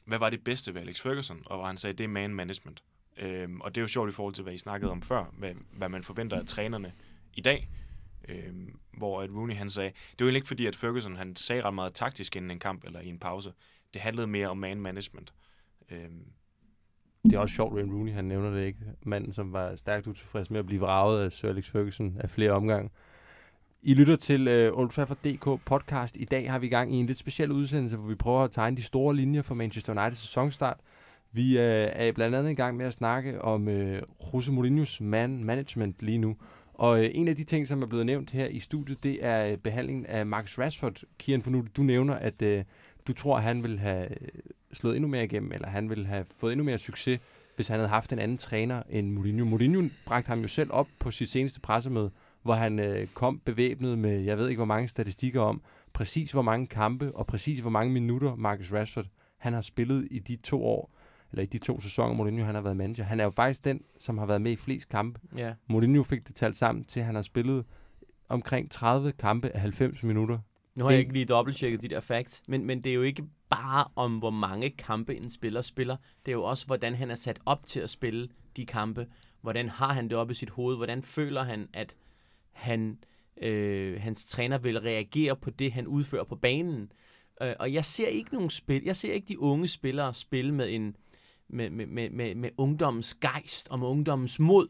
hvad var det bedste ved Alex Ferguson? Og hvor han sagde, det er man management. Øhm, og det er jo sjovt i forhold til, hvad I snakkede om før, hvad, hvad man forventer af trænerne i dag. Øhm, hvor at Rooney han sagde, det var ikke fordi, at Ferguson han sagde ret meget taktisk inden en kamp eller i en pause. Det handlede mere om man management. Øhm, det er også sjovt, Wayne Rooney, han nævner det ikke. Manden, som var stærkt utilfreds med at blive vraget af Sir Alex Ferguson af flere omgange. I lytter til uh, Old Trafford DK podcast. I dag har vi i gang i en lidt speciel udsendelse, hvor vi prøver at tegne de store linjer for Manchester United sæsonstart. Vi uh, er blandt andet i gang med at snakke om uh, Jose Mourinho's man management lige nu. Og uh, en af de ting, som er blevet nævnt her i studiet, det er uh, behandlingen af Marcus Rashford. Kian, for nu du nævner, at uh, du tror, at han vil have slået endnu mere igennem, eller han ville have fået endnu mere succes, hvis han havde haft en anden træner end Mourinho. Mourinho bragte ham jo selv op på sit seneste pressemøde, hvor han øh, kom bevæbnet med, jeg ved ikke hvor mange statistikker om, præcis hvor mange kampe og præcis hvor mange minutter Marcus Rashford han har spillet i de to år, eller i de to sæsoner, Mourinho han har været manager. Han er jo faktisk den, som har været med i flest kampe. Ja. Mourinho fik det talt sammen til, at han har spillet omkring 30 kampe af 90 minutter. Nu har jeg ikke lige dobbelttjekket de der facts, men, men det er jo ikke bare om, hvor mange kampe en spiller spiller. Det er jo også, hvordan han er sat op til at spille de kampe. Hvordan har han det oppe i sit hoved? Hvordan føler han, at han, øh, hans træner vil reagere på det, han udfører på banen? Øh, og jeg ser ikke nogen spil. Jeg ser ikke de unge spillere spille med en med, med, med, med, med ungdommens gejst og med ungdommens mod.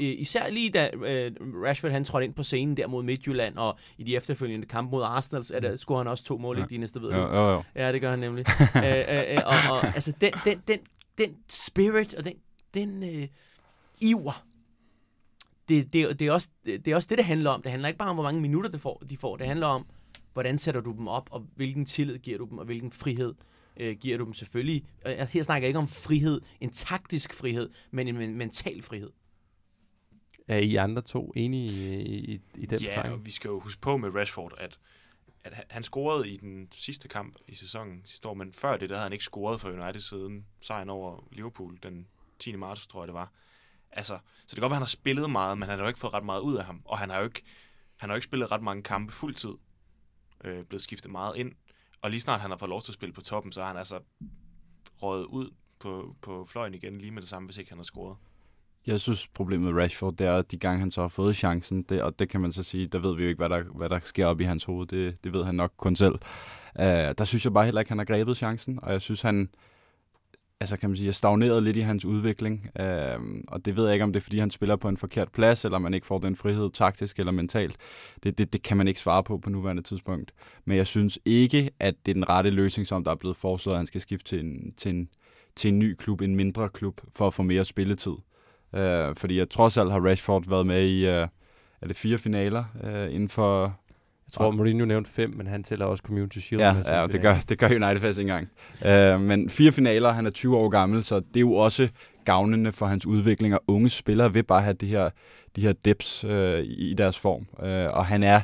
Øh, især lige da øh, Rashford han trådte ind på scenen der mod Midtjylland, og i de efterfølgende kampe mod Arsenal, så er der, scorer han også to mål i Ja. de næste, ved Jo, du? jo, jo. Ja, det gør han nemlig. øh, øh, øh, og, og altså, den, den, den, den spirit og den, den øh, iver, det, det, det, er også, det, det er også det, det handler om. Det handler ikke bare om, hvor mange minutter de får. De får. Det handler om, hvordan sætter du dem op, og hvilken tillid giver du dem, og hvilken frihed øh, giver du dem selvfølgelig. Og jeg- her snakker jeg ikke om frihed, en taktisk frihed, men en men- mental frihed. Er I andre to enige i, i, i den ja, og vi skal jo huske på med Rashford, at, at han- han scorede i den sidste kamp i sæsonen sidste år, men før det, der havde han ikke scoret for United siden sejren over Liverpool den 10. marts, tror jeg det var. Altså, så det kan godt være, at han har spillet meget, men han har jo ikke fået ret meget ud af ham. Og han har jo ikke, han har jo ikke spillet ret mange kampe fuldtid. Øh, blevet skiftet meget ind. Og lige snart han har fået lov til at spille på toppen, så har han altså røget ud på, på fløjen igen lige med det samme, hvis ikke han har scoret. Jeg synes, problemet med Rashford, det er, at de gange han så har fået chancen, det, og det kan man så sige, der ved vi jo ikke, hvad der, hvad der sker op i hans hoved. Det, det ved han nok kun selv. Uh, der synes jeg bare heller ikke, han har grebet chancen, og jeg synes, han altså kan man sige, er stagneret lidt i hans udvikling. øh, og det ved jeg ikke, om det er, fordi han spiller på en forkert plads, eller man ikke får den frihed taktisk eller mentalt. Det, det, det kan man ikke svare på på nuværende tidspunkt. Men jeg synes ikke, at det er den rette løsning, som der er blevet foreslået, at han skal skifte til en, til en, til en ny klub, en mindre klub, for at få mere spilletid. Øh, fordi jeg trods alt har Rashford været med i, øh, er det fire finaler øh, inden for... Jeg tror, Mourinho nævnte fem, men han tæller også Community Shield. Ja, med som ja det, gør, det gør United faktisk ikke engang. Uh, men fire finaler, han er 20 år gammel, så det er jo også gavnende for hans udvikling, og unge spillere vil bare have de her, de her dips uh, i deres form. Uh, og han er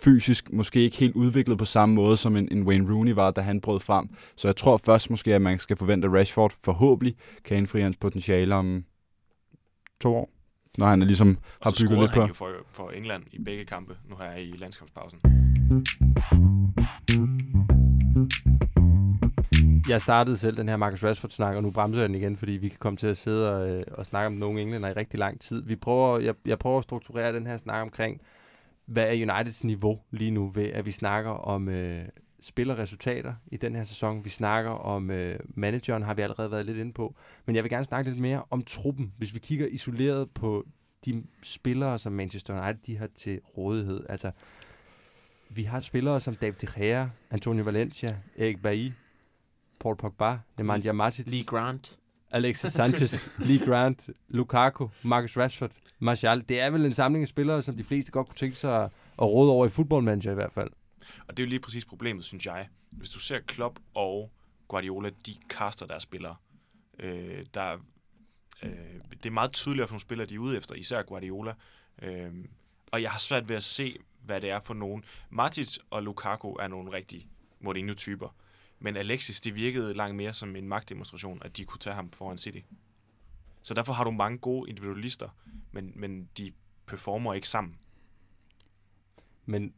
fysisk måske ikke helt udviklet på samme måde, som en, en Wayne Rooney var, da han brød frem. Så jeg tror først måske, at man skal forvente, at Rashford forhåbentlig kan indfri hans potentiale om to år, når han ligesom Og har så bygget lidt på. han jo for, for England i begge kampe, nu her i landskampspausen. Jeg startede selv den her Marcus Rashford-snak, og nu bremser jeg den igen, fordi vi kan komme til at sidde og, øh, og snakke om nogle englænder i rigtig lang tid. Vi prøver, jeg, jeg prøver at strukturere den her snak omkring, hvad er Uniteds niveau lige nu ved, at vi snakker om øh, spillerresultater i den her sæson. Vi snakker om øh, manageren, har vi allerede været lidt inde på. Men jeg vil gerne snakke lidt mere om truppen, hvis vi kigger isoleret på de spillere, som Manchester United de har til rådighed. Altså, vi har spillere som David De Gea, Antonio Valencia, Erik Bailly, Paul Pogba, Nemanja Matic, Lee Grant. Alexis Sanchez, Lee Grant, Lukaku, Marcus Rashford, Martial. Det er vel en samling af spillere, som de fleste godt kunne tænke sig at, at råde over i fodboldmanager i hvert fald. Og det er jo lige præcis problemet, synes jeg. Hvis du ser Klopp og Guardiola, de kaster deres spillere. Øh, der, øh, det er meget tydeligt, for nogle spillere, de er ude efter, især Guardiola. Øh, og jeg har svært ved at se, hvad det er for nogen. Matic og Lukaku er nogle rigtig Mourinho-typer. Men Alexis, det virkede langt mere som en magtdemonstration, at de kunne tage ham foran City. Så derfor har du mange gode individualister, men, men de performer ikke sammen. Men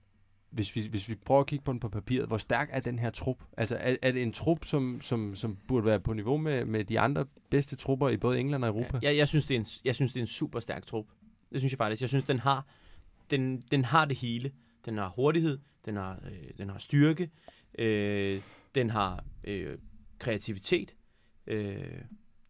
hvis vi, hvis vi prøver at kigge på den på papiret, hvor stærk er den her trup? Altså, er, er det en trup, som, som, som burde være på niveau med, med de andre bedste trupper i både England og Europa? Jeg, jeg, synes, det er en, jeg synes, det er en super stærk trup. Det synes jeg faktisk. Jeg synes, den har, den, den har det hele. Den har hurtighed, den har, øh, den har styrke, øh, den har øh, kreativitet, øh,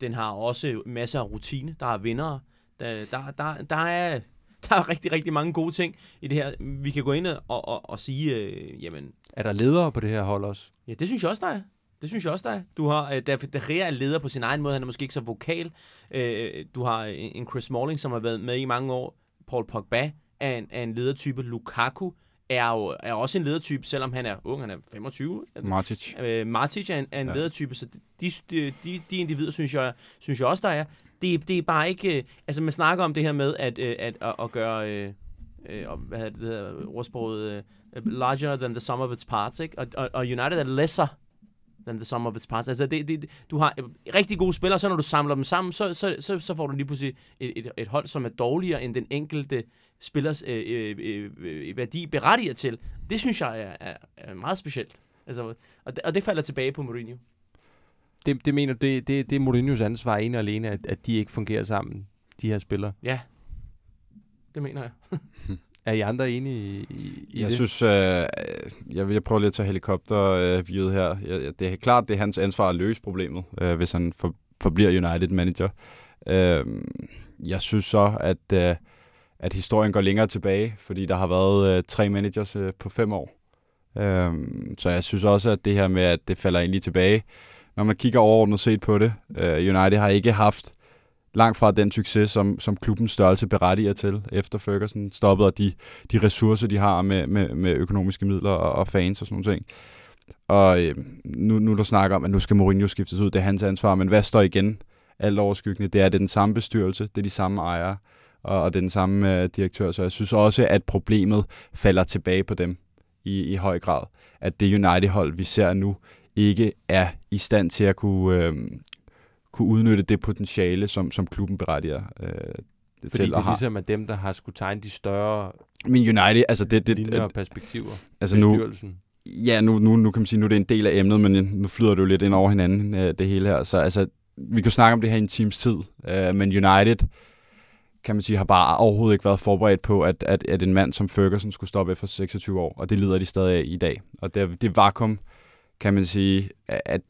den har også masser af rutine. Der er vinder, Der, der, der, der, er, der er rigtig, rigtig mange gode ting i det her. Vi kan gå ind og, og, og sige, øh, jamen, Er der ledere på det her hold også? Ja, det synes jeg også, der er. Det synes jeg også, der er. Du har, øh, David De Gea er leder på sin egen måde. Han er måske ikke så vokal. Øh, du har en en Chris Smalling, som har været med i mange år. Paul Pogba er en, er en ledertype. Lukaku er jo er også en ledertype, selvom han er ung. Han er 25. Matic. Øh, Matic er en, er en ja. ledertype, så de, de, de, de individer, synes jeg, synes jeg også, der er. Det, det er bare ikke... Øh, altså, man snakker om det her med at, øh, at, at, at gøre... Øh, øh, og hvad hedder det, det hedder ordsproget? Øh, larger than the sum of its parts, ikke? Og, og, og United er lesser than the sum of its parts. Altså, det, det, du har øh, rigtig gode spillere, så når du samler dem sammen, så, så, så, så får du lige pludselig et, et, et hold, som er dårligere end den enkelte spillers øh, øh, øh, øh, værdi berettiger til. Det synes jeg er, er, er meget specielt. Altså, og, det, og det falder tilbage på Mourinho. Det, det mener du, det, det, det er Mourinhos ansvar ene og alene, at, at de ikke fungerer sammen, de her spillere. Ja, det mener jeg. Er I andre enige i, i, i Jeg det? synes, øh, jeg, jeg prøver lige at tage helikopterviewet her. Jeg, jeg, det er klart, det er hans ansvar at løse problemet, øh, hvis han for, forbliver United-manager. Øh, jeg synes så, at, øh, at historien går længere tilbage, fordi der har været øh, tre managers øh, på fem år. Øh, så jeg synes også, at det her med, at det falder egentlig tilbage, når man kigger overordnet set på det, øh, United har ikke haft langt fra den succes, som, som klubbens størrelse berettiger til, efter Ferguson stoppede, og de, de ressourcer, de har med, med, med økonomiske midler og, og fans og sådan noget. ting. Og øh, nu, nu der snakker om, at nu skal Mourinho skiftes ud, det er hans ansvar, men hvad står igen alt overskyggende? Det er, det er den samme bestyrelse, det er de samme ejere, og, og det er den samme øh, direktør, så jeg synes også, at problemet falder tilbage på dem i, i høj grad. At det United-hold, vi ser nu, ikke er i stand til at kunne, øh, kunne udnytte det potentiale, som, som klubben berettiger øh, Fordi til det har. ligesom er dem, der har skulle tegne de større Men United, altså det, det, linjer og perspektiver. altså nu, ja, nu, nu, nu kan man sige, nu er det en del af emnet, men nu flyder det jo lidt ind over hinanden, øh, det hele her. Så altså, vi kan snakke om det her i en times tid, øh, men United, kan man sige, har bare overhovedet ikke været forberedt på, at, at, at en mand som Ferguson skulle stoppe efter 26 år, og det lider de stadig af i dag. Og det, det vakuum, kan man sige, at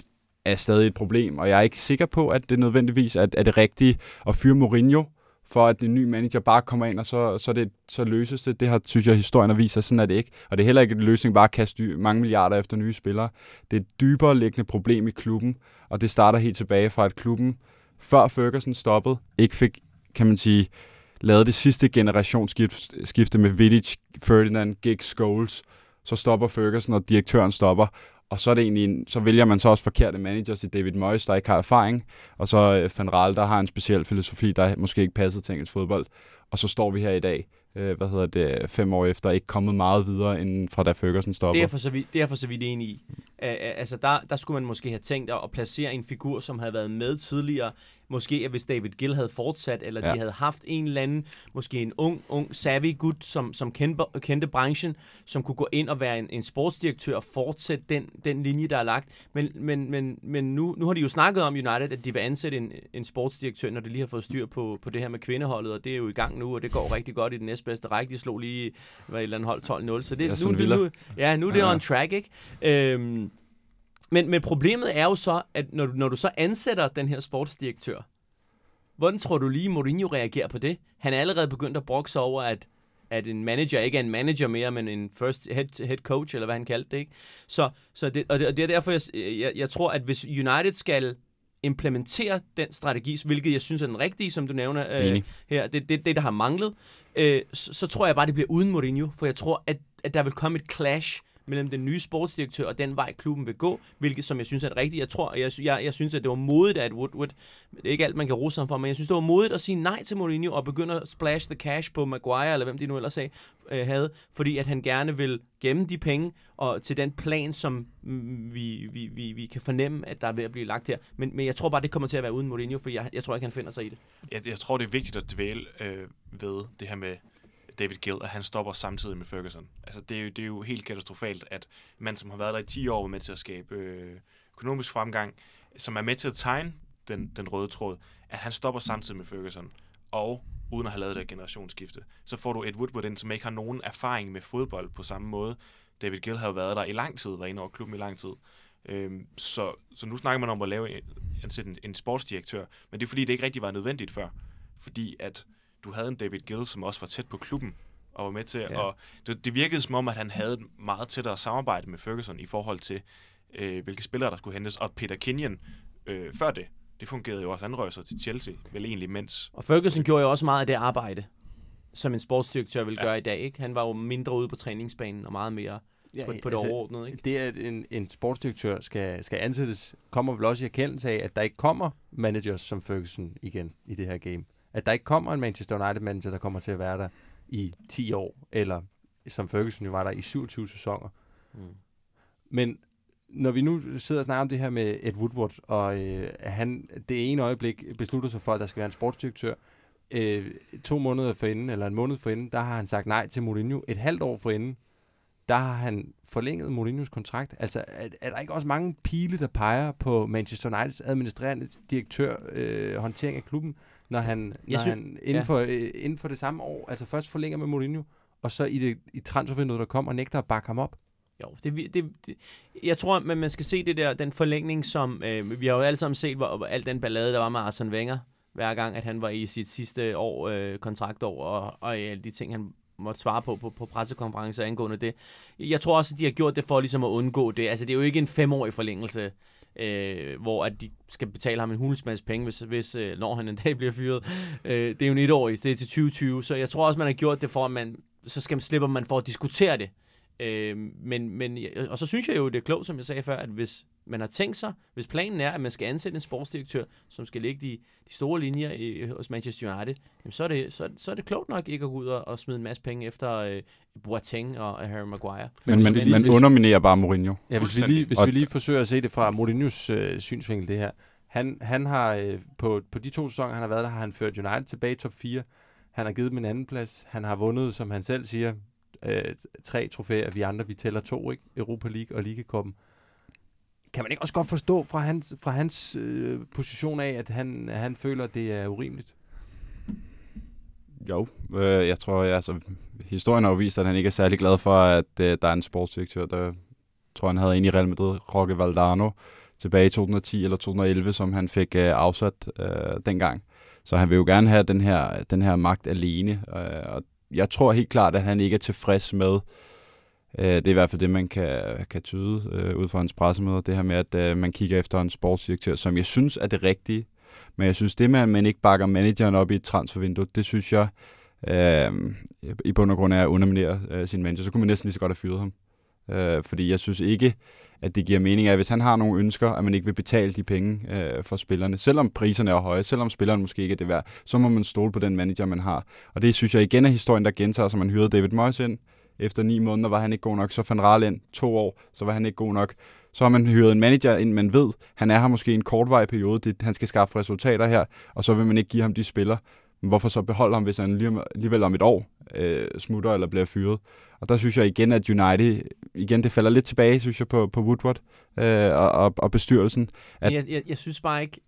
er stadig et problem, og jeg er ikke sikker på, at det nødvendigvis er, er det rigtige at fyre Mourinho, for at en ny manager bare kommer ind, og så, så, det, så løses det. Det har, synes jeg, historien har vist, at sådan er det ikke. Og det er heller ikke en løsning bare at kaste mange milliarder efter nye spillere. Det er et dybere liggende problem i klubben, og det starter helt tilbage fra, at klubben, før Ferguson stoppede, ikke fik, kan man sige, lavet det sidste generationsskifte med Vidic, Ferdinand, Giggs, Scholes. Så stopper Ferguson, og direktøren stopper. Og så, er det egentlig en, så vælger man så også forkerte managers i David Moyes, der ikke har erfaring. Og så øh, Van Raal, der har en speciel filosofi, der måske ikke passer til engelsk fodbold. Og så står vi her i dag, øh, hvad hedder det, fem år efter, ikke kommet meget videre end fra da Ferguson stoppede. Det er for så vidt, det er for så vidt enig i. Altså, der, der skulle man måske have tænkt at, at placere en figur, som havde været med tidligere. Måske, at hvis David Gill havde fortsat, eller ja. De havde haft en eller anden, måske en ung, ung savvy gut, som, som kendte, kendte branchen, som kunne gå ind og være en, en sportsdirektør og fortsætte den, den linje, der er lagt. Men, men, men, men nu, nu har de jo snakket om United, at de vil ansætte en, en sportsdirektør, når de lige har fået styr på, på det her med kvindeholdet, og det er jo i gang nu, og det går rigtig godt i den næstbedste række. De slog lige hvad, et eller andet hold 12-0, så det, Ja, nu, det, nu, ja, nu er det Ja. on track, ikke? Øhm, men, men problemet er jo så, at når du, når du så ansætter den her sportsdirektør, hvordan tror du lige, Mourinho reagerer på det? Han er allerede begyndt at brokse over, at, at en manager ikke er en manager mere, men en first head, head coach, eller hvad han kaldte det, ikke? Så, så det, og, det, og det er derfor, jeg, jeg, jeg tror, at hvis United skal implementere den strategi, hvilket jeg synes er den rigtige, som du nævner øh, her, det er det, det, der har manglet, øh, så, så tror jeg bare, det bliver uden Mourinho, for jeg tror, at, at der vil komme et clash mellem den nye sportsdirektør og den vej, klubben vil gå, hvilket som jeg synes er det rigtige. Jeg tror, jeg, jeg, jeg synes, at det var modigt at Woodward, det er ikke alt, man kan rose ham for, men jeg synes, det var modigt at sige nej til Mourinho og begynde at splash the cash på Maguire, eller hvem de nu ellers sagde, øh, havde, fordi at han gerne vil gemme de penge og til den plan, som vi, vi, vi, vi kan fornemme, at der er ved at blive lagt her. Men, men jeg tror bare, det kommer til at være uden Mourinho, for jeg, jeg tror ikke, han finder sig i det. Jeg, jeg tror, det er vigtigt at dvæle øh, ved det her med David Gill, at han stopper samtidig med Ferguson. Altså, det er jo, det er jo helt katastrofalt, at man, som har været der i 10 år, med til at skabe øh, økonomisk fremgang, som er med til at tegne den, den røde tråd, at han stopper samtidig med Ferguson, og uden at have lavet det generationsskifte. Så får du et Woodward ind, som ikke har nogen erfaring med fodbold på samme måde. David Gill har været der i lang tid, var inde over klubben i lang tid. Øhm, så, så nu snakker man om at lave en, ansætte en, en sportsdirektør, men det er fordi, det ikke rigtig var nødvendigt før. Fordi at du havde en David Gill, som også var tæt på klubben, og var med til, Ja. og det, det virkede som om, at han havde et meget tættere samarbejde med Ferguson i forhold til, øh, hvilke spillere, der skulle hentes, og Peter Kenyon øh, før det, det fungerede jo også, han røg sig til Chelsea, vel egentlig mens, Og Ferguson gjorde jo også meget af det arbejde, som en sportsdirektør vil Ja. gøre i dag. Ikke? Han var jo mindre ude på træningsbanen og meget mere Ja, på, på det overordnede. Ikke? Det, at en, en sportsdirektør skal, skal ansættes, kommer vel også i erkendelse af, at der ikke kommer managers som Ferguson igen i det her game. At der ikke kommer en Manchester United-manager, der kommer til at være der i 10 år, eller som Ferguson jo var der i 27 sæsoner. Mm. Men når vi nu sidder og snakker om det her med Ed Woodward, og øh, han det ene øjeblik beslutter sig for, at der skal være en sportsdirektør, øh, to måneder forinden, eller en måned forinden, der har han sagt nej til Mourinho. Et halvt år forinden, der har han forlænget Mourinhos kontrakt. Altså, er, er der ikke også mange pile, der peger på Manchester Uniteds administrerende direktør øh, håndtering af klubben, når han, når sy- han inden, ja. for, øh, inden for det samme år, altså først forlænger med Mourinho, og så i, det, i transfervinduet, der kommer, nægter at bakke ham op? Jo, det, det, det, jeg tror, at man skal se det der, den forlængning, som øh, vi har jo alle sammen set, hvor, hvor al den ballade, der var med Arsene Wenger, hver gang, at han var i sit sidste år, øh, kontraktår, og, og alle de ting, han måtte svare på, på på pressekonferencer angående det. Jeg tror også, at de har gjort det for ligesom at undgå det. Altså, det er jo ikke en femårig forlængelse, øh, hvor at de skal betale ham en hulens masse penge, hvis, hvis øh, når han en dag bliver fyret. Øh, det er jo en etårig, det er til 2020, så jeg tror også, man har gjort det for, at man, så skal man, slipper man for at diskutere det. Øh, men, men, og så synes jeg jo, det er klogt, som jeg sagde før, at hvis man har tænkt sig, hvis planen er, at man skal ansætte en sportsdirektør, som skal lægge de, de store linjer i, hos Manchester United, jamen så, er det, så, så er det klogt nok ikke at gå ud og, og smide en masse penge efter øh, Boateng og Harry Maguire. Men, man, lige- man underminerer bare Mourinho. Ja, hvis vi lige, hvis vi lige forsøger at se det fra Mourinhos øh, synsvinkel, det her. Han, han har øh, på, på de to sæsoner, han har været der, har han ført United tilbage i top 4. Han har givet dem en anden plads. Han har vundet, som han selv siger, øh, tre trofæer. Vi andre, vi tæller to, ikke? Europa League og Ligakoppen. Kan man ikke også godt forstå fra hans, fra hans øh, position af, at han, han føler, at det er urimeligt? Jo, øh, jeg tror, jeg, altså, historien har jo vist, at han ikke er særlig glad for, at øh, der er en sportsdirektør, der tror, han havde en i Real Madrid, Roque Valdano, tilbage i 2010 eller 2011, som han fik øh, afsat øh, dengang. Så han vil jo gerne have den her, den her magt alene, øh, og jeg tror helt klart, at han ikke er tilfreds med, øh, Øh, det er i hvert fald det, man kan, kan tyde øh, ud fra hans pressemøder, det her med, at øh, man kigger efter en sportsdirektør, som jeg synes er det rigtige, men jeg synes, det med, at man ikke bakker manageren op i et transfervindue, det synes jeg øh, i bund og grund er at underminere øh, sin manager. Så kunne man næsten lige så godt have fyret ham. Øh, fordi jeg synes ikke, at det giver mening, at hvis han har nogle ønsker, at man ikke vil betale de penge øh, for spillerne, selvom priserne er høje, selvom spilleren måske ikke er det værd, så må man stole på den manager, man har. Og det synes jeg igen er historien, der gentager sig. Man hyrede David Moyes ind, efter ni måneder var han ikke god nok, så fandt Rahl ind to år, så var han ikke god nok. Så har man hyret en manager ind, man ved, han er her måske en kortvarig periode, det, han skal skaffe resultater her, og så vil man ikke give ham de spillere. Men hvorfor så beholde ham, hvis han lige, alligevel om et år øh, smutter eller bliver fyret? Og der synes jeg igen, at United, igen det falder lidt tilbage, synes jeg, på, på Woodward øh, og, og, og bestyrelsen. At jeg, jeg, jeg synes bare ikke,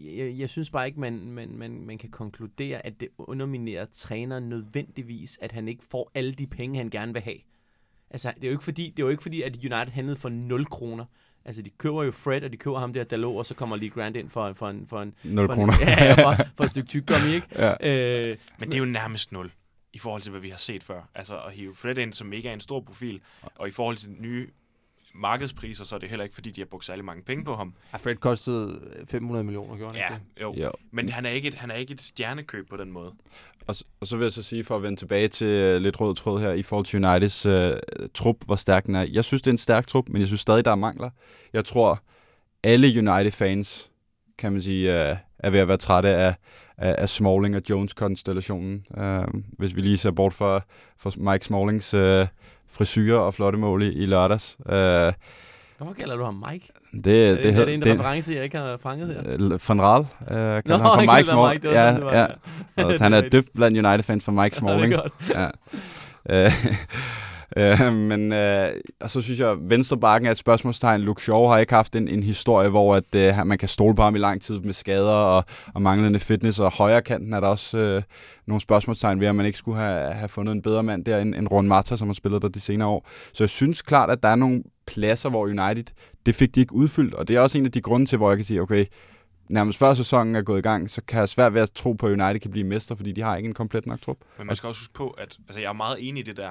jeg, jeg synes bare ikke, man, man, man, man kan konkludere, at det underminerer træneren nødvendigvis, at han ikke får alle de penge, han gerne vil have. Altså, det er jo ikke fordi, det er jo ikke fordi at United handlede for 0 kroner. Altså, de køber jo Fred, og de køber ham der Dalot, og så kommer Lee Grant ind for, for en... For en 0 for kroner. En, ja, for, for et stykke tyggegummi, ikke? Ja. Øh, Men det er jo nærmest nul i forhold til, hvad vi har set før. Altså at hive Fred ind, som ikke er en stor profil, og i forhold til nye markedspriser, så er det heller ikke, fordi de har brugt særlig mange penge på ham. Ja, Fred kostede 500 millioner, gjorde han Ja, ikke det? jo. Jo. Men han er, ikke et, han er ikke et stjernekøb på den måde. Og, og så vil jeg så sige, for at vende tilbage til øh, lidt rød tråd her, i forhold til Uniteds øh, trup, hvor stærk den er. Jeg synes, det er en stærk trup, men jeg synes stadig, der er mangler. Jeg tror, alle United-fans, kan man sige, øh, er ved at være trætte af, af, af Smalling og Jones-konstellationen. Øh, hvis vi lige ser bort fra, fra Mike Smallings øh, frisyrer og flotte mål i, i lørdags. Øh, hvorfor kalder du ham Mike? det, Det, er, det, er det en reference, jeg ikke har fanget her? Øh, Van Raal, øh, kalder Nå, han for Mike det var Small. Mike, det var sådan, det var, ja, ja. Det han er dybt blandt United-fans for Mike Ja, det Smalling. er godt. ja. Øh, men øh, og så synes jeg, at venstrebakken er et spørgsmålstegn. Luke Shaw har ikke haft en, en historie, hvor at, øh, man kan stole på ham i lang tid med skader og, og manglende fitness. Og højre kanten er der også øh, nogle spørgsmålstegn ved, at man ikke skulle have, have fundet en bedre mand der end, end Ron Mata, som har spillet der de senere år. Så jeg synes klart, at der er nogle pladser, hvor United, det fik de ikke udfyldt. Og det er også en af de grunde til, hvor jeg kan sige, okay, nærmest før sæsonen er gået i gang, så kan jeg svært ved at tro på, at United kan blive mester, fordi de har ikke en komplet nok trup. Men man skal også huske på, at altså jeg er meget enig i det der,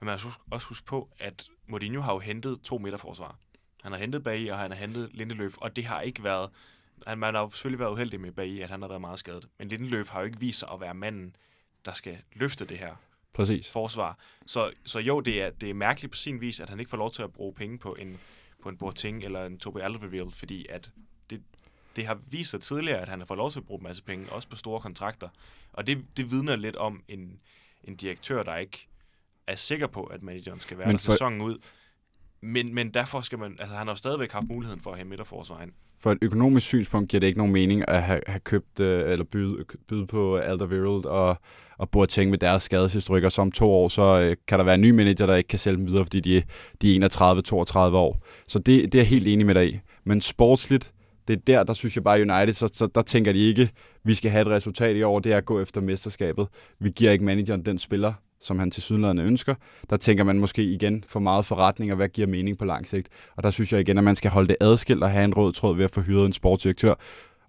men man skal også huske på, at Mourinho har jo hentet to midterforsvar. Han har hentet Bailly, og han har hentet Lindeløf, og det har ikke været... Han, man har jo selvfølgelig været uheldig med Bailly, at han har været meget skadet. Men Lindeløf har jo ikke vist sig at være manden, der skal løfte det her Præcis. forsvar. Så, så jo, det er, det er mærkeligt på sin vis, at han ikke får lov til at bruge penge på en, på en Boateng eller en Toby Alderweireld, fordi at det, det har vist sig tidligere, at han har fået lov til at bruge en masse penge, også på store kontrakter. Og det, det vidner lidt om en, en direktør, der ikke er sikker på, at manageren skal være Men der for- sæsonen ud. Men, men derfor skal man, altså han har jo stadigvæk haft muligheden for at have midterforsvaret. For et økonomisk synspunkt giver det ikke nogen mening at have, have købt øh, eller byde, byde på Alderweireld og, og Boateng med deres skadeshistorikker. Så om to år, så øh, kan der være en ny manager, der ikke kan sælge dem videre, fordi de, de er 31-32 år. Så det, det er jeg helt enig med dig i. Men sportsligt, det er der, der synes jeg bare United, så, så der tænker de ikke, vi skal have et resultat i år, det er at gå efter mesterskabet. Vi giver ikke manageren den spiller, som han til sydlandene ønsker. Der tænker man måske igen for meget forretning, og hvad giver mening på lang sigt. Og der synes jeg igen, at man skal holde det adskilt og have en rød tråd ved at få hyret en sportsdirektør.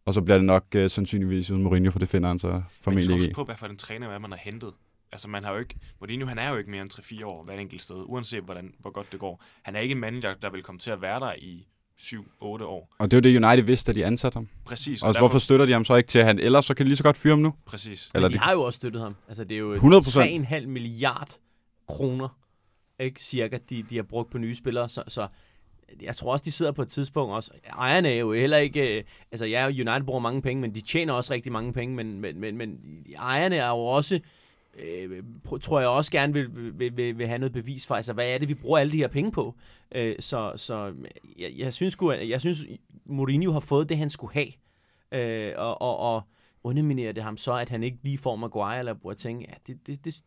Og så bliver det nok øh, sandsynligvis uden Mourinho, for det finder han så Men formentlig ikke i. på, hvad for en træner man har hentet. Altså man har jo ikke, Mourinho han er jo ikke mere end 3-4 år hver enkelt sted, uanset hvordan, hvor godt det går. Han er ikke en manager, der vil komme til at være der i 7-8 år. Og det er jo det, United vidste, da de ansatte ham. Præcis. Og hvorfor støtter de ham så ikke til, at han ellers så kan de lige så godt fyre ham nu? Præcis. Eller Men de det- har jo også støttet ham. Altså, det er jo 100%. 3,5 milliard kroner, ikke, cirka, de, de har brugt på nye spillere. Så, så jeg tror også, de sidder på et tidspunkt også. Ejerne er jo heller ikke... øh, Altså, ja, United bruger mange penge, men de tjener også rigtig mange penge. Men, men, men, men ejerne er jo også... Øh, tror jeg også gerne vil, vil, vil, vil have noget bevis for, altså hvad er det, vi bruger alle de her penge på? Øh, så så jeg, jeg synes sgu, jeg synes, Mourinho har fået det, han skulle have. øh, og, og, og underminerer det ham så, at han ikke lige får Maguire eller Boateng, ja, det, det, det,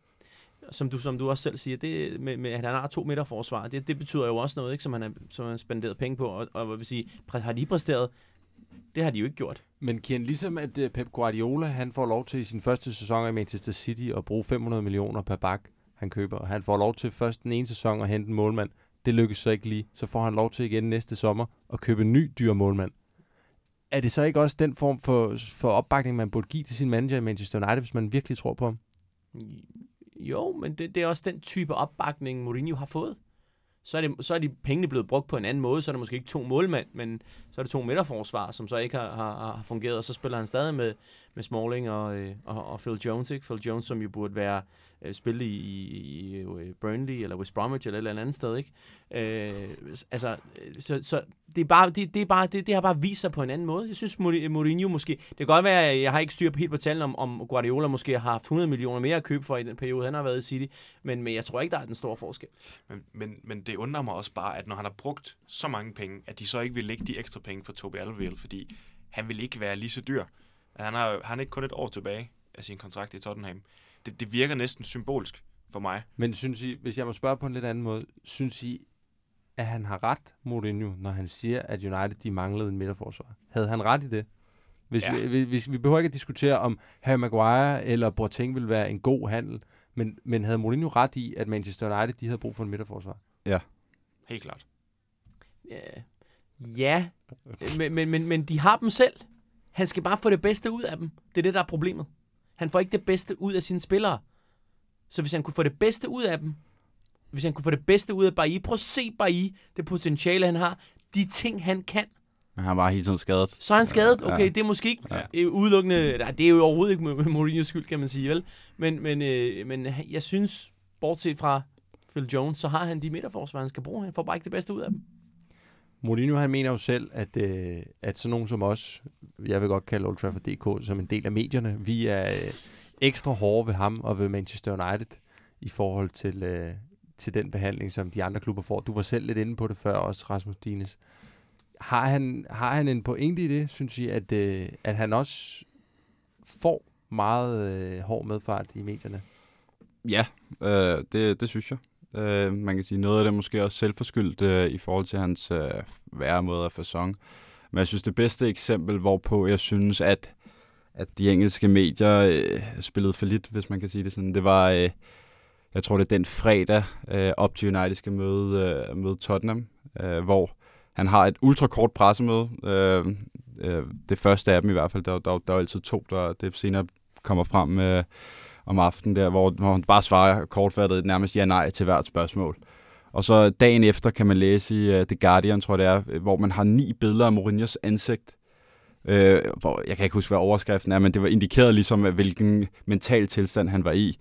som du, som du også selv siger, det, med, med, at han har to midterforsvar, det, det betyder jo også noget, ikke, som han har, som han har spenderet penge på, og, og hvad vil sige, præ- har de præsteret? Det har de jo ikke gjort. Men Kian, ligesom at øh, Pep Guardiola, han får lov til i sin første sæson i Manchester City at bruge 500 millioner per bak, han køber, og han får lov til først den ene sæson at hente en målmand. Det lykkes så ikke lige. Så får han lov til igen næste sommer at købe en ny dyr målmand. Er det så ikke også den form for, for opbakning, man burde give til sin manager i Manchester United, hvis man virkelig tror på ham? Jo, men det, det er også den type opbakning, Mourinho har fået. Så er, det, så er de pengene blevet brugt på en anden måde, så er det måske ikke to målmænd, men så er det to midterforsvar, som så ikke har, har, har fungeret, og så spiller han stadig med, med Smalling og, øh, og, og Phil Jones, ikke? Phil Jones, som jo burde være øh, spille i, i, i øh, Burnley eller West Bromwich eller et eller andet sted, ikke? Øh, altså, øh, så, så det, er bare, det, det, er bare, det, det har bare vist sig på en anden måde. Jeg synes, Mourinho måske... Det kan godt være, at jeg har ikke styr på helt på tallene, om, om Guardiola måske har haft 100 millioner mere at købe for i den periode, han har været i City, men, men jeg tror ikke, der er den store forskel. Men, men, men det undrer mig også bare, at når han har brugt så mange penge, at de så ikke vil lægge de ekstra penge for Toby Alderweireld, fordi han vil ikke være lige så dyr. Han har, han har ikke kun et år tilbage af sin kontrakt i Tottenham. Det, det virker næsten symbolsk for mig. Men synes I, hvis jeg må spørge på en lidt anden måde, synes I, at han har ret, Mourinho, når han siger, at United de manglede en midterforsvar? Havde han ret i det? Hvis, Ja. ja. vi, hvis, vi behøver ikke at diskutere, om Harry Maguire eller Boateng ville være en god handel, men, men havde Mourinho ret i, at Manchester United de havde brug for en midterforsvar? Helt klart. Ja, ja men, men, men, men de har dem selv. Han skal bare få det bedste ud af dem. Det er det, der er problemet. Han får ikke det bedste ud af sine spillere. Så hvis han kunne få det bedste ud af dem, hvis han kunne få det bedste ud af Bailly, prøv at se Bailly, det potentiale, han har, de ting, han kan, Men han var hele tiden skadet. så er han skadet. Ja. Okay, det er måske ikke Ja. ja. udelukkende, nej, det er jo overhovedet ikke med Mourinho's skyld, kan man sige, vel? Men, men, øh, men jeg synes, bortset fra Phil Jones, så har han de midterforsvar, han skal bruge. Han får bare ikke det bedste ud af dem. Mourinho han mener jo selv, at, øh, at sådan nogen som os, jeg vil godt kalde Old Trafford DK som en del af medierne, vi er øh, ekstra hårde ved ham og ved Manchester United i forhold til, øh, til den behandling, som de andre klubber får. Du var selv lidt inde på det før også, Rasmus Dines. Har han, har han en pointe i det, synes I, at, øh, at han også får meget øh, hård medfart i medierne? Ja, øh, det, det synes jeg. Øh, man kan sige, noget af det er måske også selvforskyldt øh, i forhold til hans øh, væremåde af fasong. Men jeg synes, det bedste eksempel, hvorpå jeg synes, at, at de engelske medier øh, spillede for lidt, hvis man kan sige det sådan, det var, øh, jeg tror det er den fredag øh, op til United skal møde, øh, møde Tottenham, øh, hvor han har et ultrakort pressemøde. Øh, øh, det første af dem i hvert fald, der, der, der er altid to, der det senere kommer frem øh, om aftenen der, hvor, hvor hun bare svarer kortfattet nærmest ja-nej til hvert spørgsmål. Og så dagen efter kan man læse i uh, The Guardian, tror jeg det er, øh, hvor man har ni billeder af Mourinhos ansigt. Øh, hvor, jeg kan ikke huske, hvad overskriften er, men det var indikeret ligesom, øh, hvilken mental tilstand han var i.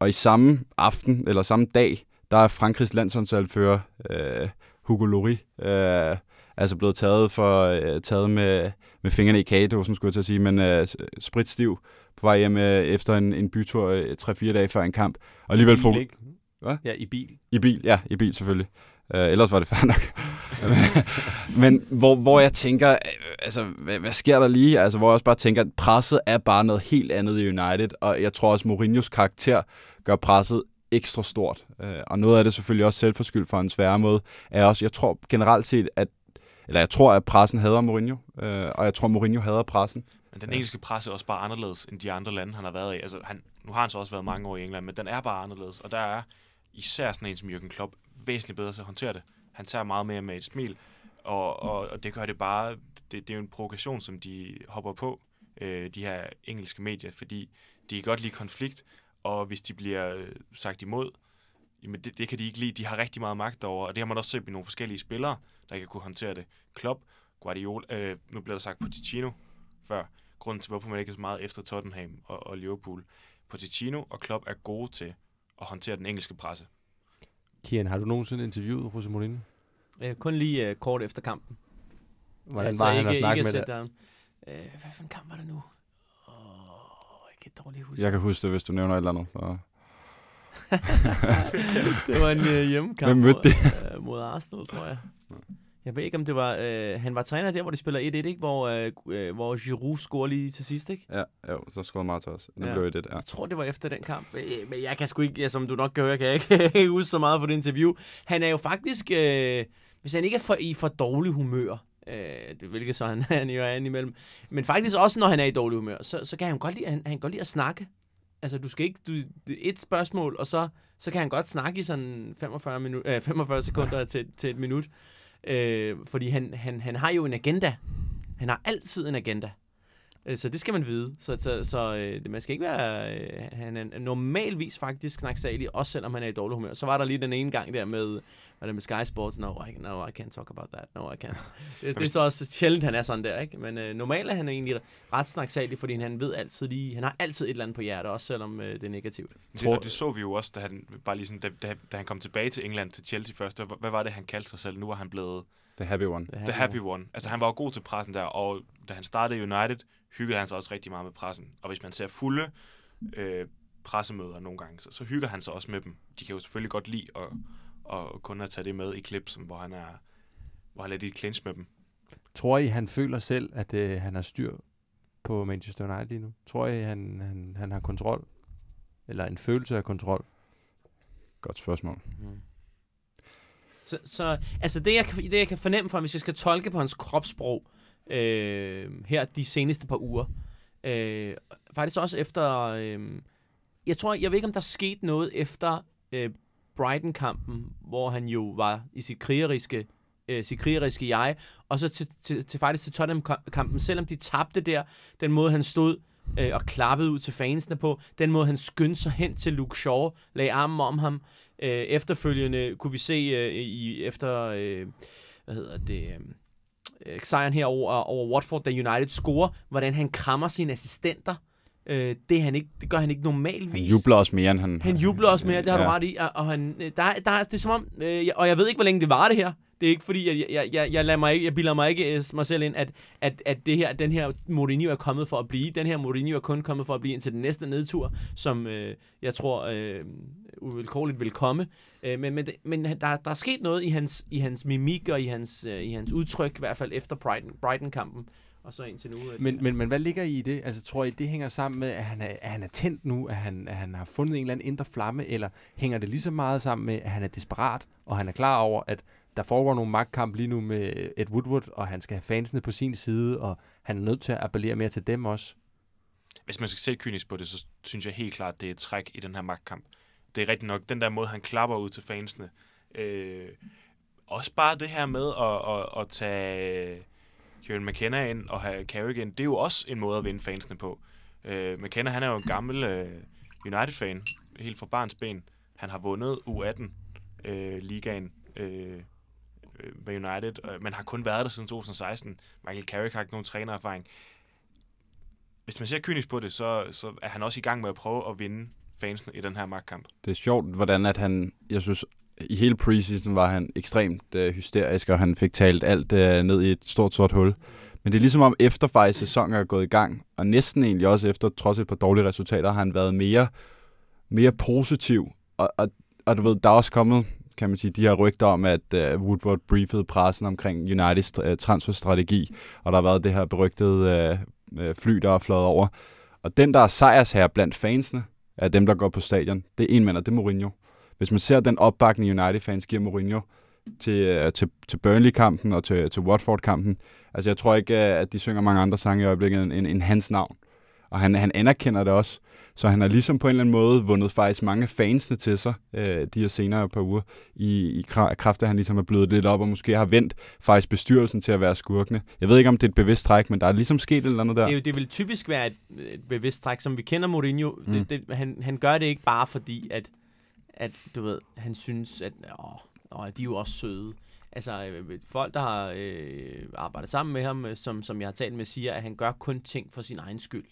Og i samme aften, eller samme dag, der er Frankrigs landsholdsalfører øh, Hugo Lloris, øh, altså blevet taget, for, øh, taget med, med fingrene i kagedåsen, skulle jeg til at sige, men øh, spritstiv på vej hjem øh, efter en, en bytur øh, 3-4 dage før en kamp. Og alligevel få... Hvad? Ja, i bil. I bil, ja, i bil selvfølgelig. Uh, ellers var det fair nok. Men hvor, hvor jeg tænker, øh, altså, hvad, hvad sker der lige? Altså, hvor jeg også bare tænker, at presset er bare noget helt andet i United, og jeg tror også, Mourinhos karakter gør presset ekstra stort. Uh, og noget af det selvfølgelig også selvforskyldt for hans væremåde, er også, jeg tror generelt set, at eller jeg tror, at pressen hader Mourinho, uh, og jeg tror, Mourinho hader pressen. Men den engelske presse er også bare anderledes end de andre lande, han har været i. Altså, han, nu har han så også været mange år i England, men den er bare anderledes. Og der er især sådan en som Jürgen Klopp væsentligt bedre til at håndtere det. Han tager meget mere med et smil, og, og, og det gør det bare... Det, det er jo en provokation, som de hopper på, øh, de her engelske medier, fordi de kan godt lide konflikt, og hvis de bliver øh, sagt imod, jamen det, det kan de ikke lide. De har rigtig meget magt over, og det har man også set med nogle forskellige spillere, der kan kunne håndtere det. Klopp, Guardiola, øh, nu bliver der sagt Pochettino før, grunden til, hvorfor man ikke er så meget efter Tottenham og, og Liverpool. Pochettino og Klopp er gode til at håndtere den engelske presse. Kian, har du nogensinde interviewet Jose Mourinho? Øh, kun lige øh, kort efter kampen. Hvordan Altså, var han ikke, at snakke ikke med dig? Øh, hvad for en kamp var det nu? Åh, jeg kan dårligt huske. Jeg kan huske det, hvis du nævner et eller andet. Så. det var en øh, hjemmekamp Hvem mødte mod, øh, mod Arsenal, tror jeg. Jeg ved ikke, om det var... Øh, han var træner der, hvor de spiller 1-1, ikke? Hvor, øh, øh, hvor Giroud scorer lige til sidst, ikke? Ja, jo, så scorede Marta også. Nu Ja. blev det, ja. Jeg tror, det var efter den kamp. Øh, Men jeg kan sgu ikke, ja, som du nok kan høre, kan jeg ikke huske så meget for det interview. Han er jo faktisk, øh, hvis han ikke er for, i for dårlig humør, øh, det, hvilket så han, han jo er indimellem, men faktisk også, når han er i dårlig humør, så, så kan han godt lide, han, han kan godt lide at snakke. Altså, du skal ikke... Du, det et spørgsmål, og så, så kan han godt snakke i sådan 45, minu, øh, 45 sekunder til, til et minut. Øh, fordi han, han, han har jo en agenda. Han har altid en agenda. Øh, Så det skal man vide. Så, så, så øh, man skal ikke være... Øh, han er normalvis faktisk snaksalig, også selvom han er i dårlig humør. Så var der lige den ene gang der med, var det med Sky Sports? No, I, no, I can't talk about that. No, I can't. Det, det er så også sjældent, han er sådan der, ikke? Men øh, normalt er han egentlig ret snaksalig, fordi han ved altid lige... Han har altid et eller andet på hjertet, også selvom øh, det er negativt. Det, og det så vi jo også, da han, bare lige sådan, da, da, da han kom tilbage til England, til Chelsea først. Der, hvad var det, han kaldte sig selv? Nu var han blevet The happy one. the happy one. Altså, han var jo god til pressen der, og da han startede i United, hyggede han sig også rigtig meget med pressen. Og hvis man ser fulde øh, pressemøder nogle gange, så, så hygger han sig også med dem. De kan jo selvfølgelig godt lide at, at kun at tage det med i klip, som, hvor han er hvor han er lidt i clinch med dem. Tror I, han føler selv, at øh, han har styr på Manchester United lige nu? Tror I, han, han, han har kontrol? Eller en følelse af kontrol? Godt spørgsmål. Mm. Så, så altså det jeg, kan, det, jeg kan fornemme fra, hvis jeg skal tolke på hans kropssprog øh, her de seneste par uger, øh, faktisk også efter, øh, jeg tror, jeg ved ikke, om der skete noget efter øh, Brighton-kampen, hvor han jo var i sit krigeriske øh, sit krigeriske jeg, og så til, til, til faktisk til Tottenham-kampen, selvom de tabte der, den måde han stod øh, og klappede ud til fansene på, den måde han skyndte sig hen til Luke Shaw, lagde armen om ham, øh, efterfølgende kunne vi se øh, i efter, øh, hvad hedder det, øh, Øh, sejren her over, over Watford, da United scorer, hvordan han krammer sine assistenter, øh, det, han ikke, det gør han ikke normalvis. Han jubler også mere, end han... Han jubler også mere, det har ja. du ret i. Og, og han, øh, der, der, det er som om, øh, og jeg ved ikke, hvor længe det var det her. Det er ikke fordi, at jeg, jeg, jeg, jeg, lader mig ikke, jeg bilder mig ikke øh, mig selv ind, at, at, at det her, den her Mourinho er kommet for at blive. Den her Mourinho er kun kommet for at blive indtil den næste nedtur, som øh, jeg tror øh, uvilkårligt vil komme. Øh, men men, men der, der er sket noget i hans, i hans mimik og i hans, øh, i hans udtryk, i hvert fald efter Brighton, Brighton-kampen. Og så indtil nu. øh, Men, men, men hvad ligger I i det? Altså, tror I, det hænger sammen med, at han er, at han er tændt nu, at han, at han har fundet en eller anden indre flamme, eller hænger det lige så meget sammen med, at han er desperat, og han er klar over, at der foregår nogle magtkamp lige nu med Ed Woodward, og han skal have fansene på sin side, og han er nødt til at appellere mere til dem også. Hvis man skal se kynisk på det, så synes jeg helt klart, det er et træk i den her magtkamp. Det er rigtigt nok, den der måde, han klapper ud til fansene. Øh, også bare det her med at, at, at tage Kieran McKenna ind og have Carrigan, det er jo også en måde at vinde fansene på. Øh, McKenna, han er jo en gammel øh, United-fan, helt fra barns ben. Han har vundet U18-ligaen øh, øh, øh, med United, øh, men har kun været der siden 2016. Michael Carrick har ikke nogen trænererfaring. Hvis man ser kynisk på det, så, så er han også i gang med at prøve at vinde fansene i den her magtkamp. Det er sjovt, hvordan at han, jeg synes, i hele preseason var han ekstremt øh, hysterisk, og han fik talt alt øh, ned i et stort sort hul. Men det er ligesom om efter faktisk sæsonen er gået i gang, og næsten egentlig også efter, trods et par dårlige resultater, har han været mere, mere positiv. Og, og, og du ved, der er også kommet, kan man sige, de her rygter om, at øh, Woodward briefede pressen omkring Uniteds øh, transferstrategi, og der har været det her berygtede øh, øh fly, der er fløjet over. Og den, der er sejrsherre blandt fansene, af dem, der går på stadion, det er en mand, og det er Mourinho. Hvis man ser den opbakning, United-fans giver Mourinho til, øh, til, til Burnley-kampen og til, til Watford-kampen, altså jeg tror ikke, øh, at de synger mange andre sange i øjeblikket end, end, end hans navn. Og han, han anerkender det også. Så han har ligesom på en eller anden måde vundet faktisk mange fansene til sig øh, de her senere par uger, i, i kra- kraft af, at han ligesom er blevet lidt op, og måske har vendt faktisk bestyrelsen til at være skurkene. Jeg ved ikke, om det er et bevidst træk, men der er ligesom sket et eller andet der. Det, det vil typisk være et, et bevidst træk, som vi kender Mourinho. Mm. Det, det, han, han gør det ikke bare fordi, at, at du ved, han synes, at åh, åh, de er jo også søde. Altså, øh, folk, der har øh, arbejdet sammen med ham, øh, som, som jeg har talt med, siger, at han gør kun ting for sin egen skyld.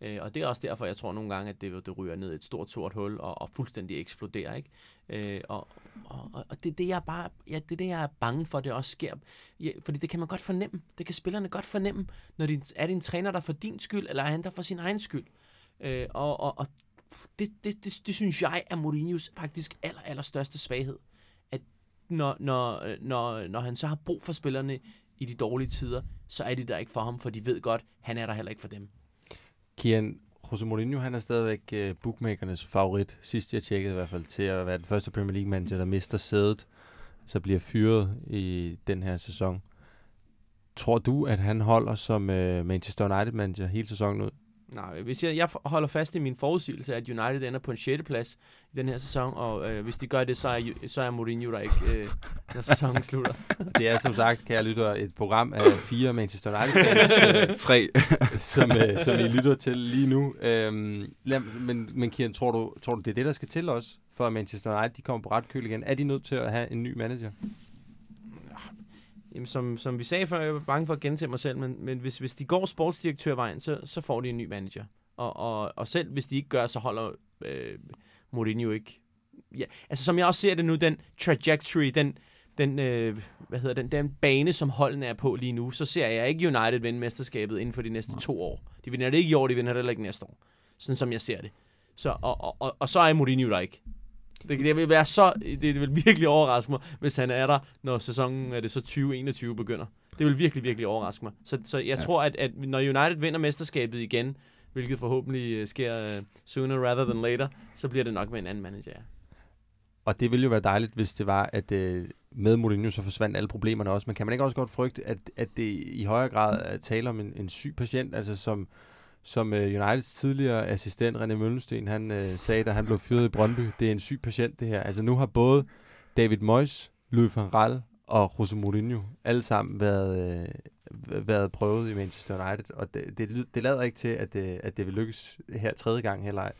Øh, og det er også derfor, jeg tror nogle gange, at det, det ryger ned i et stort sort hul og, og fuldstændig eksploderer. Ikke? Øh, og og, og- det, er det, jeg er bare, ja, det er det, jeg er bange for, det også sker. Ja, fordi det kan man godt fornemme. Det kan spillerne godt fornemme, når de, er det en træner, der for din skyld, eller er han der for sin egen skyld. Øh, og og, og det, det, det, det synes jeg er Mourinhos faktisk aller, aller største svaghed. At når, når, når, når han så har brug for spillerne i de dårlige tider, så er de der ikke for ham, for de ved godt, han er der heller ikke for dem. Kian, Jose Mourinho, han er stadigvæk øh, bookmakernes favorit, sidst jeg tjekkede i hvert fald, til at være den første Premier League manager, der mister sædet, så bliver fyret i den her sæson. Tror du, at han holder som øh, Manchester United manager hele sæsonen ud? Nej, hvis jeg, jeg holder fast i min forudsigelse, at United ender på en 6. plads i den her sæson, og øh, hvis de gør det, så er, så er Mourinho der ikke, øh, når sæsonen slutter. Det er som sagt, kære lytter, et program af fire Manchester United øh, Tre. som, øh, som I lytter til lige nu. Øhm, lad, men, men Kian, tror du, tror du, det er det, der skal til os, for at Manchester United de kommer på ret køl igen? Er de nødt til at have en ny manager? Jamen, som, som vi sagde før, jeg var bange for at gentage mig selv, men, men hvis, hvis de går sportsdirektørvejen, så, så får de en ny manager. Og, og, og selv hvis de ikke gør, så holder øh, Mourinho ikke. Ja, altså som jeg også ser det nu, den trajectory, den, den, øh, hvad hedder den, den bane, som holdene er på lige nu, så ser jeg ikke United vinde mesterskabet inden for de næste to år. De vinder det ikke i år, de vinder det heller ikke næste år. Sådan som jeg ser det. Så, og, og, og, og så er Mourinho der ikke. Det, det vil være så, det vil virkelig overraske mig, hvis han er der, når sæsonen er det så 2021 begynder. Det vil virkelig, virkelig overraske mig. Så, så jeg ja. tror, at, at når United vinder mesterskabet igen, hvilket forhåbentlig øh, sker uh, sooner rather than later, så bliver det nok med en anden manager. Og det ville jo være dejligt, hvis det var, at øh, med Mourinho så forsvandt alle problemerne også. Men kan man ikke også godt frygte, at, at det i højere grad er tale om en, en syg patient, altså som, som øh, Uniteds tidligere assistent René Møllensten, han øh, sagde, da han blev fyret i Brøndby, det er en syg patient det her. Altså nu har både David Moyes, Louis van Gaal og Jose Mourinho alle sammen været, øh, været prøvet i Manchester United, og det, det, det lader ikke til, at det, at det vil lykkes her tredje gang heller ej.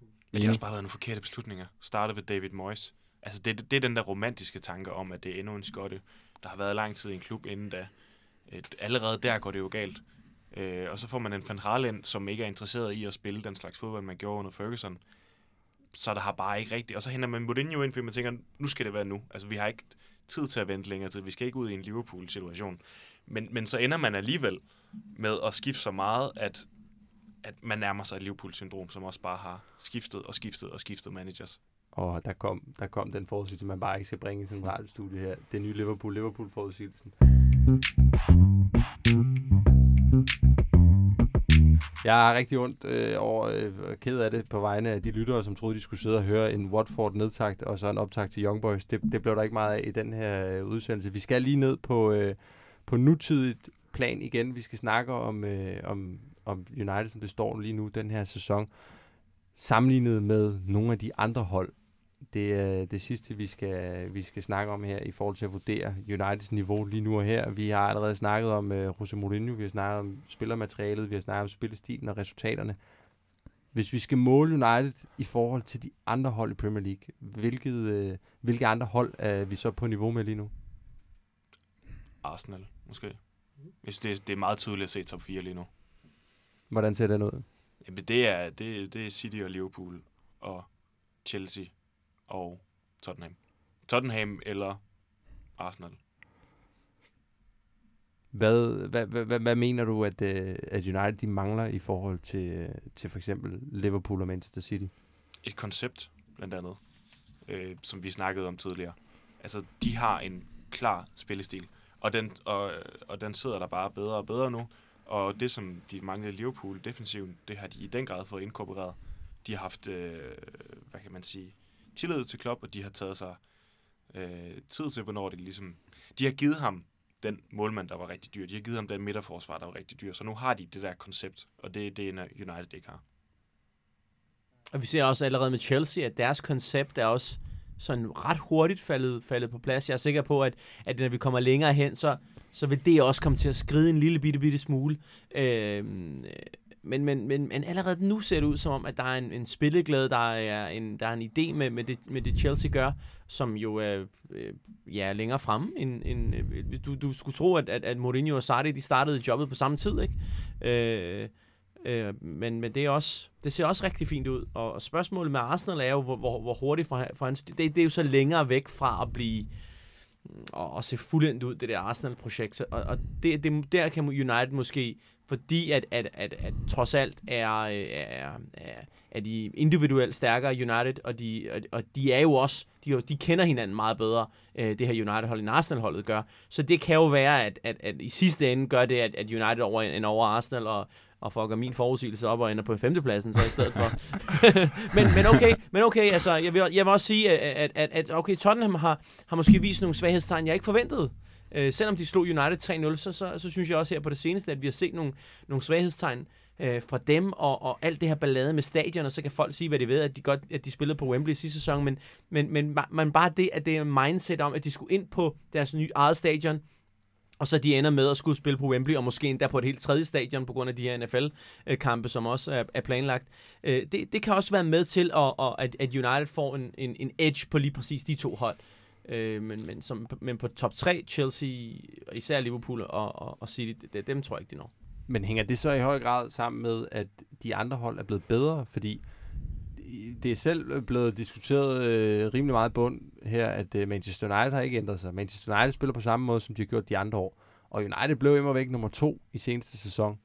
Men det har også bare været nogle forkerte beslutninger. Startet ved David Moyes. Altså, det, det er den der romantiske tanke om, at det er endnu en skotte, der har været lang tid i en klub inden da. Et, allerede der går det jo galt. Øh, og så får man en Van Halen, som ikke er interesseret i at spille den slags fodbold, man gjorde under Ferguson. Så der har bare ikke rigtigt. Og så henter man Mourinho ind, fordi man tænker, nu skal det være nu. Altså, vi har ikke tid til at vente længere tid. Vi skal ikke ud i en Liverpool-situation. Men, men så ender man alligevel med at skifte så meget, at, at man nærmer sig et Liverpool-syndrom, som også bare har skiftet og skiftet og skiftet managers. Og der kom, der kom den forudsigelse, man bare ikke skal bringe i sådan en radiostudie her. Det nye Liverpool, Liverpool-forudsigelsen. Jeg er rigtig ondt øh, over øh, ked af det på vegne af de lyttere, som troede, de skulle sidde og høre en Watford nedtagt og så en optakt til Young Boys. Det, det blev der ikke meget af i den her øh, udsendelse. Vi skal lige ned på, øh, på nutidigt plan igen. Vi skal snakke om, øh, om, om United, som det står lige nu den her sæson, sammenlignet med nogle af de andre hold. Det er det sidste, vi skal, vi skal snakke om her i forhold til at vurdere Uniteds niveau lige nu og her. Vi har allerede snakket om uh, Jose Mourinho, vi har snakket om spillermaterialet, vi har snakket om spillestilen og resultaterne. Hvis vi skal måle United i forhold til de andre hold i Premier League, hvilket, uh, hvilke andre hold er vi så på niveau med lige nu? Arsenal, måske. Jeg synes, det er, det er meget tydeligt at se top 4 lige nu. Hvordan ser den ud? Jamen, det er, det, det er City og Liverpool og Chelsea og Tottenham. Tottenham eller Arsenal. Hvad, hvad, hvad, hvad, mener du, at, øh, at United de mangler i forhold til, øh, til for eksempel Liverpool og Manchester City? Et koncept, blandt andet, øh, som vi snakkede om tidligere. Altså, de har en klar spillestil, og den, og, og den sidder der bare bedre og bedre nu. Og det, som de manglede Liverpool defensivt, det har de i den grad fået inkorporeret. De har haft, øh, hvad kan man sige, tillid til Klopp, og de har taget sig øh, tid til, hvornår det ligesom... De har givet ham den målmand, der var rigtig dyr. De har givet ham den midterforsvar, der var rigtig dyr. Så nu har de det der koncept, og det er det, United ikke har. Og vi ser også allerede med Chelsea, at deres koncept er også sådan ret hurtigt faldet, faldet på plads. Jeg er sikker på, at, at når vi kommer længere hen, så, så vil det også komme til at skride en lille bitte, bitte smule. Øh, men, men, men, men allerede nu ser det ud som om, at der er en, en spilleglæde, der er en, der er en idé med, med, det, med det Chelsea gør, som jo er øh, ja, længere fremme. End, end, øh, du, du skulle tro, at, at, at Mourinho og Sarri, de startede jobbet på samme tid, ikke? Øh, øh, men, men det, er også, det ser også rigtig fint ud. Og, og spørgsmålet med Arsenal er jo, hvor, hvor, hvor hurtigt for, for hans... Det, det er jo så længere væk fra at blive og, og se fuldendt ud, det der Arsenal-projekt. Og, og det, det, der kan United måske fordi at, at, at, at trods alt er, er, er, er de individuelt stærkere United, og de, og, og de er jo også, de, jo- de kender hinanden meget bedre, øh, det her United-hold, end Arsenal-holdet gør. Så det kan jo være, at, at, at i sidste ende gør det, at, at United over, en over Arsenal, og, og fucker min forudsigelse op og ender på femtepladsen så i stedet for. men, men okay, men okay altså, jeg, vil, jeg vil også sige, at, at, at okay, Tottenham har, har måske vist nogle svaghedstegn, jeg ikke forventede. Øh, selvom de slog United 3-0, så, så, så synes jeg også her på det seneste, at vi har set nogle, nogle svaghedstegn øh, fra dem, og, og alt det her ballade med stadion, og så kan folk sige, hvad de ved, at de, godt, at de spillede på Wembley sidste sæson, men, men, men, man bare det, at det er mindset om, at de skulle ind på deres nye eget stadion, og så de ender med at skulle spille på Wembley, og måske endda på et helt tredje stadion, på grund af de her NFL-kampe, som også er, planlagt. Øh, det, det kan også være med til, at, at, at at United får en, en, en edge på lige præcis de to hold. Øh, men, men, som, men på top 3, Chelsea, og især Liverpool og, og, og City, det, dem tror jeg ikke, de når. Men hænger det så i høj grad sammen med, at de andre hold er blevet bedre? Fordi det er selv blevet diskuteret øh, rimelig meget bund her, at øh, Manchester United har ikke ændret sig. Manchester United spiller på samme måde, som de har gjort de andre år. Og United blev imod væk nummer to i seneste sæson.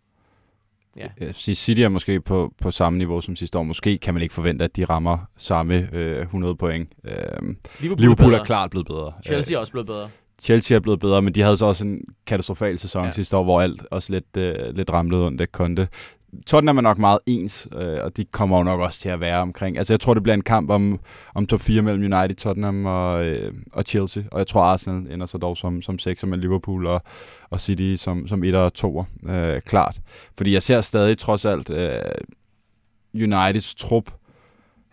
Ja. Jeg sige, City er måske på, på samme niveau som sidste år. Måske kan man ikke forvente, at de rammer samme øh, 100 point. Øh, Liverpool, Liverpool er klart blevet bedre. Chelsea er også blevet bedre. Chelsea er blevet bedre, men de havde så også en katastrofal sæson ja. sidste år, hvor alt også lidt, øh, lidt ramlede under Conte. Tottenham er nok meget ens, øh, og de kommer jo nok også til at være omkring. Altså jeg tror, det bliver en kamp om, om top 4 mellem United, Tottenham og, øh, og Chelsea. Og jeg tror, Arsenal ender så dog som, som 6 med Liverpool og, og City som, som 1 og 2. Øh, klart. Fordi jeg ser stadig trods alt øh, Uniteds trup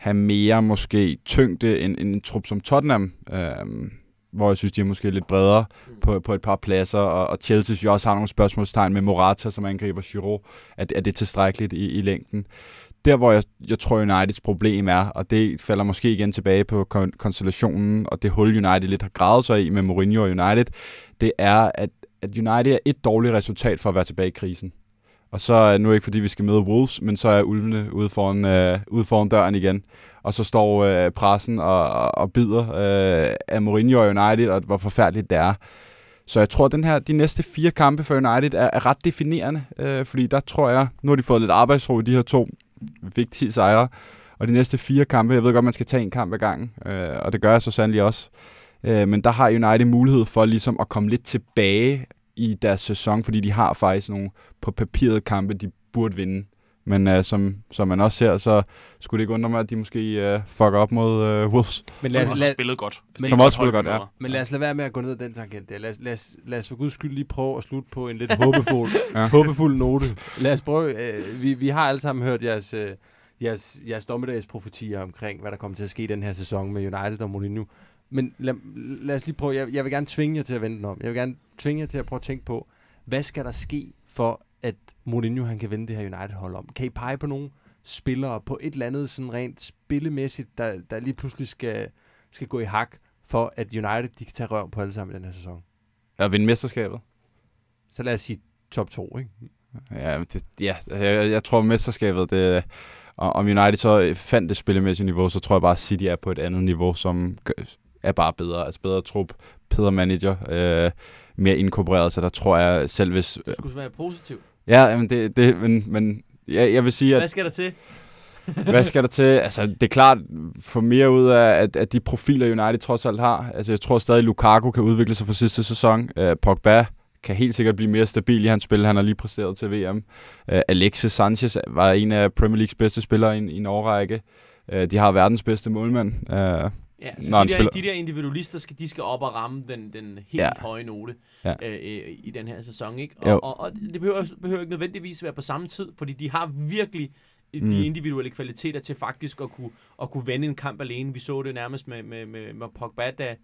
have mere måske tyngde end, end en trup som Tottenham. Øh, hvor jeg synes, de er måske lidt bredere på, på et par pladser, og, og Chelsea synes jeg også har nogle spørgsmålstegn med Morata, som angriber Giroud. Er, er det tilstrækkeligt i, i længden? Der, hvor jeg, jeg tror, Uniteds problem er, og det falder måske igen tilbage på kon- konstellationen, og det hul United lidt har gravet sig i med Mourinho og United, det er, at, at United er et dårligt resultat for at være tilbage i krisen. Og så øh, er nu ikke fordi vi skal møde Wolves, men så er ulvene ude foran, øh, ude foran døren igen. Og så står øh, pressen og, og, og bider øh, af Mourinho og United, og hvor forfærdeligt det er. Så jeg tror, at den her, de næste fire kampe for United er, er ret definerende, øh, fordi der tror jeg, nu har de fået lidt arbejdsro i de her to vigtige sejre, og de næste fire kampe, jeg ved godt, man skal tage en kamp ad gangen, øh, og det gør jeg så sandelig også, øh, men der har United mulighed for ligesom at komme lidt tilbage i deres sæson, fordi de har faktisk nogle på papiret kampe, de burde vinde. Men øh, som, som man også ser, så skulle det ikke undre mig, at de måske øh, fucker op mod øh, Wolves. Men Som lad os, også lad, har spillet godt. Altså, men- Som også vi godt, ja. men lad os lade være med at gå ned ad den tangent der. Lad os, lad os, lad os for guds skyld lige prøve at slutte på en lidt håbefuld, Ja. håbefuld note. Lad os prøve. Øh, vi, vi har alle sammen hørt jeres, øh, jeres, jeres dommedagsprofetier omkring, hvad der kommer til at ske i den her sæson med United og Mourinho. Men lad, lad os lige prøve. Jeg, jeg vil gerne tvinge jer til at vende den om. Jeg vil gerne tvinge jer til at prøve at tænke på, hvad skal der ske for, at Mourinho han kan vende det her United-hold om? Kan I pege på nogle spillere på et eller andet sådan rent spillemæssigt, der, der lige pludselig skal, skal gå i hak, for at United de kan tage røv på alle sammen i den her sæson? Og vinde mesterskabet. Så lad os sige top 2, ikke? Ja, det, ja jeg, jeg tror mesterskabet, det, og om United så fandt det spillemæssige niveau, så tror jeg bare, at City er på et andet niveau, som er bare bedre. Altså bedre trup, bedre manager, øh, mere inkorporeret, så der tror jeg selv hvis... Øh, Du skulle være positiv. ja, jamen det, det, men, men ja, jeg vil sige, at Hvad skal der til? hvad skal der til? Altså, det er klart, få mere ud af, at, at de profiler, United trods alt har. Altså, jeg tror stadig, Lukaku kan udvikle sig for sidste sæson. Uh, Pogba kan helt sikkert blive mere stabil i hans spil. Han har lige præsteret til VM. Uh, Alexis Sanchez var en af Premier Leagues bedste spillere i, en- i en årrække. Uh, de har verdens bedste målmand. Uh, Ja, så Når de, der, spiller- de der individualister, skal, de skal op og ramme den, den helt Ja. høje note Ja. øh, øh, i den her sæson. Ikke? Jo. Og, og, og det behøver, behøver ikke nødvendigvis være på samme tid, fordi de har virkelig de Mm. individuelle kvaliteter til faktisk at kunne, at kunne vende en kamp alene. Vi så det nærmest med, med, med, med Pogba, da,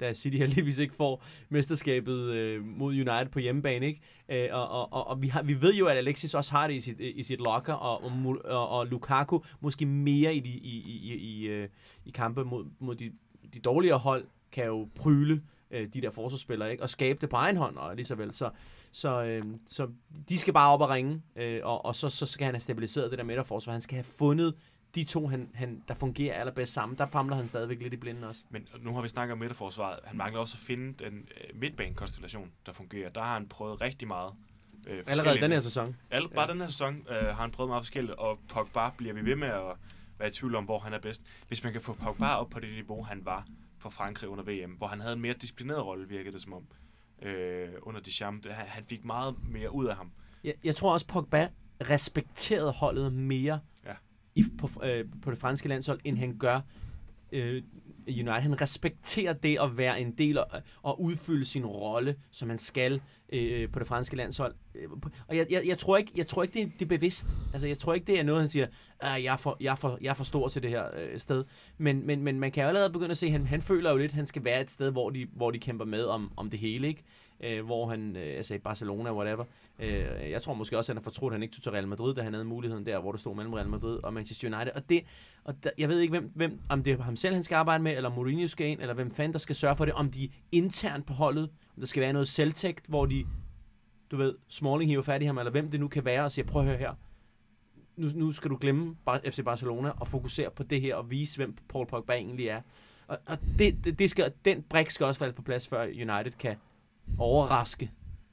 da City heldigvis ikke får mesterskabet øh, mod United på hjemmebane. Ikke? Øh, og og, og, og vi, har, vi ved jo, at Alexis også har det i sit, i sit locker, og, og, og, og Lukaku måske mere i, de, i, i, i, i, øh, i kampe mod, mod de, de dårligere hold, kan jo pryle øh, de der forsvarsspillere, ikke? og skabe det på egen hånd, og lige så vel. Så, så, øh, så de skal bare op og ringe, øh, og, og så, så skal han have stabiliseret det der midterforsvar. Han skal have fundet de to, han, han, der fungerer allerbedst sammen. Der famler han stadigvæk lidt i blinden også. Men nu har vi snakket om midterforsvaret. Han mangler også at finde den øh, midtbanekonstellation, der fungerer. Der har han prøvet rigtig meget Øh, Allerede den her sæson. Alle, bare den her sæson øh, har han prøvet meget forskelligt, og Pogba bliver vi ved med at være i tvivl om, hvor han er bedst. Hvis man kan få Pogba op på det niveau, han var for Frankrig under VM, hvor han havde en mere disciplineret rolle, virkede det som om, øh, under Deschamps. Han, han fik meget mere ud af ham. Jeg, jeg tror også, Pogba respekterede holdet mere Ja i, på, øh, på det franske landshold, end han gør øh, United. Han respekterer det at være en del og, og udfylde sin rolle, som han skal øh, på det franske landshold. Øh, og jeg, jeg, jeg, tror ikke, jeg tror ikke, det er, det er bevidst. Altså, jeg tror ikke, det er noget, han siger, "Ah, jeg, er for, jeg, er for, jeg er for stor til det her øh, sted. Men, men, men man kan jo allerede begynde at se, at han, han føler jo lidt, at han skal være et sted, hvor de, hvor de kæmper med om, om det hele, ikke? Øh, hvor han, øh, altså i Barcelona, whatever. Øh, jeg tror måske også, at han har fortrudt, at han ikke tog til Real Madrid, da han havde muligheden der, hvor det stod mellem Real Madrid og Manchester United. Og det, og der, jeg ved ikke, hvem, hvem, om det er ham selv, han skal arbejde med, eller Mourinho skal ind, eller hvem fanden, der skal sørge for det, om de internt på holdet, om der skal være noget selvtægt, hvor de, du ved, Smalling hiver fat i ham, eller hvem det nu kan være, og siger, prøv at høre her, nu, nu skal du glemme FC Barcelona og fokusere på det her, og vise, hvem Paul Pogba egentlig er. Og, og det, det, det skal, den brik skal også falde på plads, før United kan overraske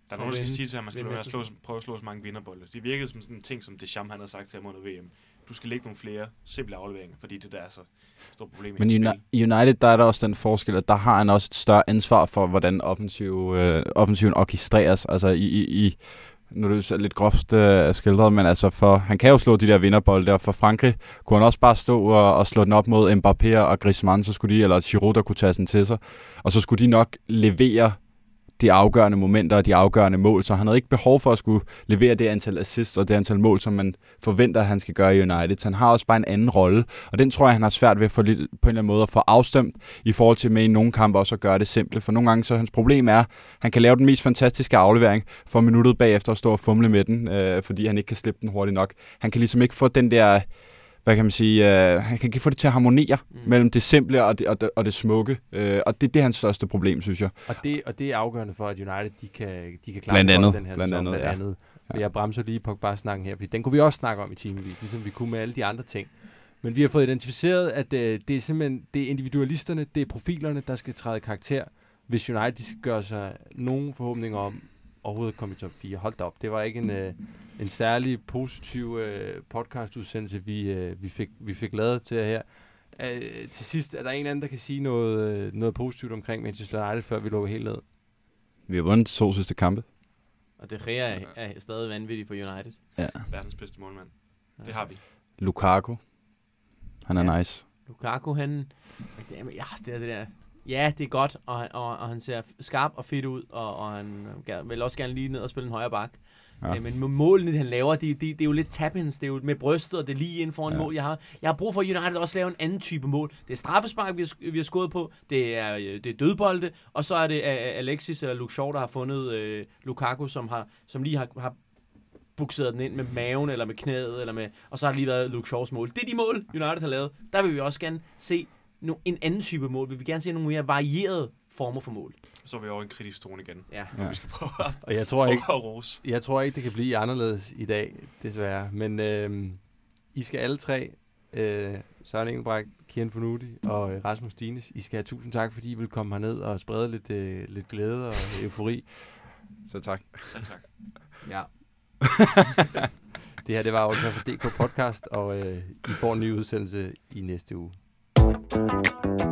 Der er Og nogen, der skal sige til ham, at man skal være slå, prøve at slå så mange vinderbolde. Det virkede som sådan en ting, som Deschamps han havde sagt til ham under VM. Du skal lægge nogle flere simple afleveringer, fordi det der er så stort problem i Men i United, der er der også den forskel, at der har han også et større ansvar for, hvordan offensiv, øh, offensiven orkestreres. Altså i, i, i nu er det lidt groft øh, skildret, men altså for, han kan jo slå de der vinderbolde der. For Frankrig kunne han også bare stå og, og slå den op mod Mbappé og Griezmann, så skulle de, eller Giroud, der kunne tage den til sig. Og så skulle de nok levere de afgørende momenter og de afgørende mål, så han havde ikke behov for at skulle levere det antal assists og det antal mål, som man forventer, at han skal gøre i United. Så han har også bare en anden rolle, og den tror jeg, han har svært ved at få lidt, på en eller anden måde at få afstemt i forhold til med i nogle kampe også at gøre det simple. For nogle gange så hans problem er, at han kan lave den mest fantastiske aflevering for minuttet bagefter at stå og fumle med den, øh, fordi han ikke kan slippe den hurtigt nok. Han kan ligesom ikke få den der hvad kan man sige, øh, han kan ikke få det til at harmonere mm. mellem det simple og det, og det, og det smukke. Øh, og det, det er hans største problem, synes jeg. Og det, og det er afgørende for, at United de kan, de kan klare Blandt andet. den her Blandt sæson. andet, Blandt andet. Ja. Jeg bremser lige på bare snakken her, fordi den kunne vi også snakke om i timevis, ligesom vi kunne med alle de andre ting. Men vi har fået identificeret, at øh, det er simpelthen det er individualisterne, det er profilerne, der skal træde karakter, hvis United skal gøre sig nogen forhåbninger om overhovedet at komme i top 4. Hold da op, det var ikke en, øh, en særlig positiv øh, podcastudsendelse, vi, øh, vi, fik, vi fik lavet til her. Øh, til sidst, er der en eller anden, der kan sige noget, øh, noget positivt omkring Manchester United, før vi lukker helt ned? Vi har vundet de to sidste kampe. Og det Gea er, er stadig vanvittigt for United. Verdens bedste målmand. Det har vi. Lukaku. Han er Ja. ja. nice. Lukaku, han... Jamen, ja, det, er det der... Ja, det er godt, og, han- og, og han ser skarp og fedt ud, og, og han vil også gerne lige ned og spille en højre bak. Ja. Øh, men målene, han laver, de, de, det er jo lidt tap-ins, det er jo med brystet, og det er lige inden foran Ja. ja. mål. Jeg har, jeg har brug for, at United også laver en anden type mål. Det er straffespark, vi har, vi har skået på, det er, øh, det er dødbolde, og så er det øh, Alexis eller Luke Shaw, der har fundet øh, Lukaku, som, har, som lige har, har bukseret den ind med maven, eller med knæet, eller med, og så har det lige været Luke Shaws mål. Det er de mål, United har lavet. Der vil vi også gerne se no, en anden type mål. Vi vil gerne se nogle mere varierede former for mål. Så er vi over i en kritisk tone igen. Ja. Ja. Vi skal prøve at, Og jeg tror ikke, rose. Jeg tror ikke, det kan blive anderledes i dag, desværre. Men øh, I skal alle tre, øh, Søren Engelbrecht, Kian Fornuti og øh, Rasmus Dines, I skal have tusind tak, fordi I vil komme herned og sprede lidt, øh, lidt glæde og eufori. Så tak. Selv tak. Ja. det her, det var Old Trafford DK podcast, og øh, I får en ny udsendelse i næste uge. Thank you.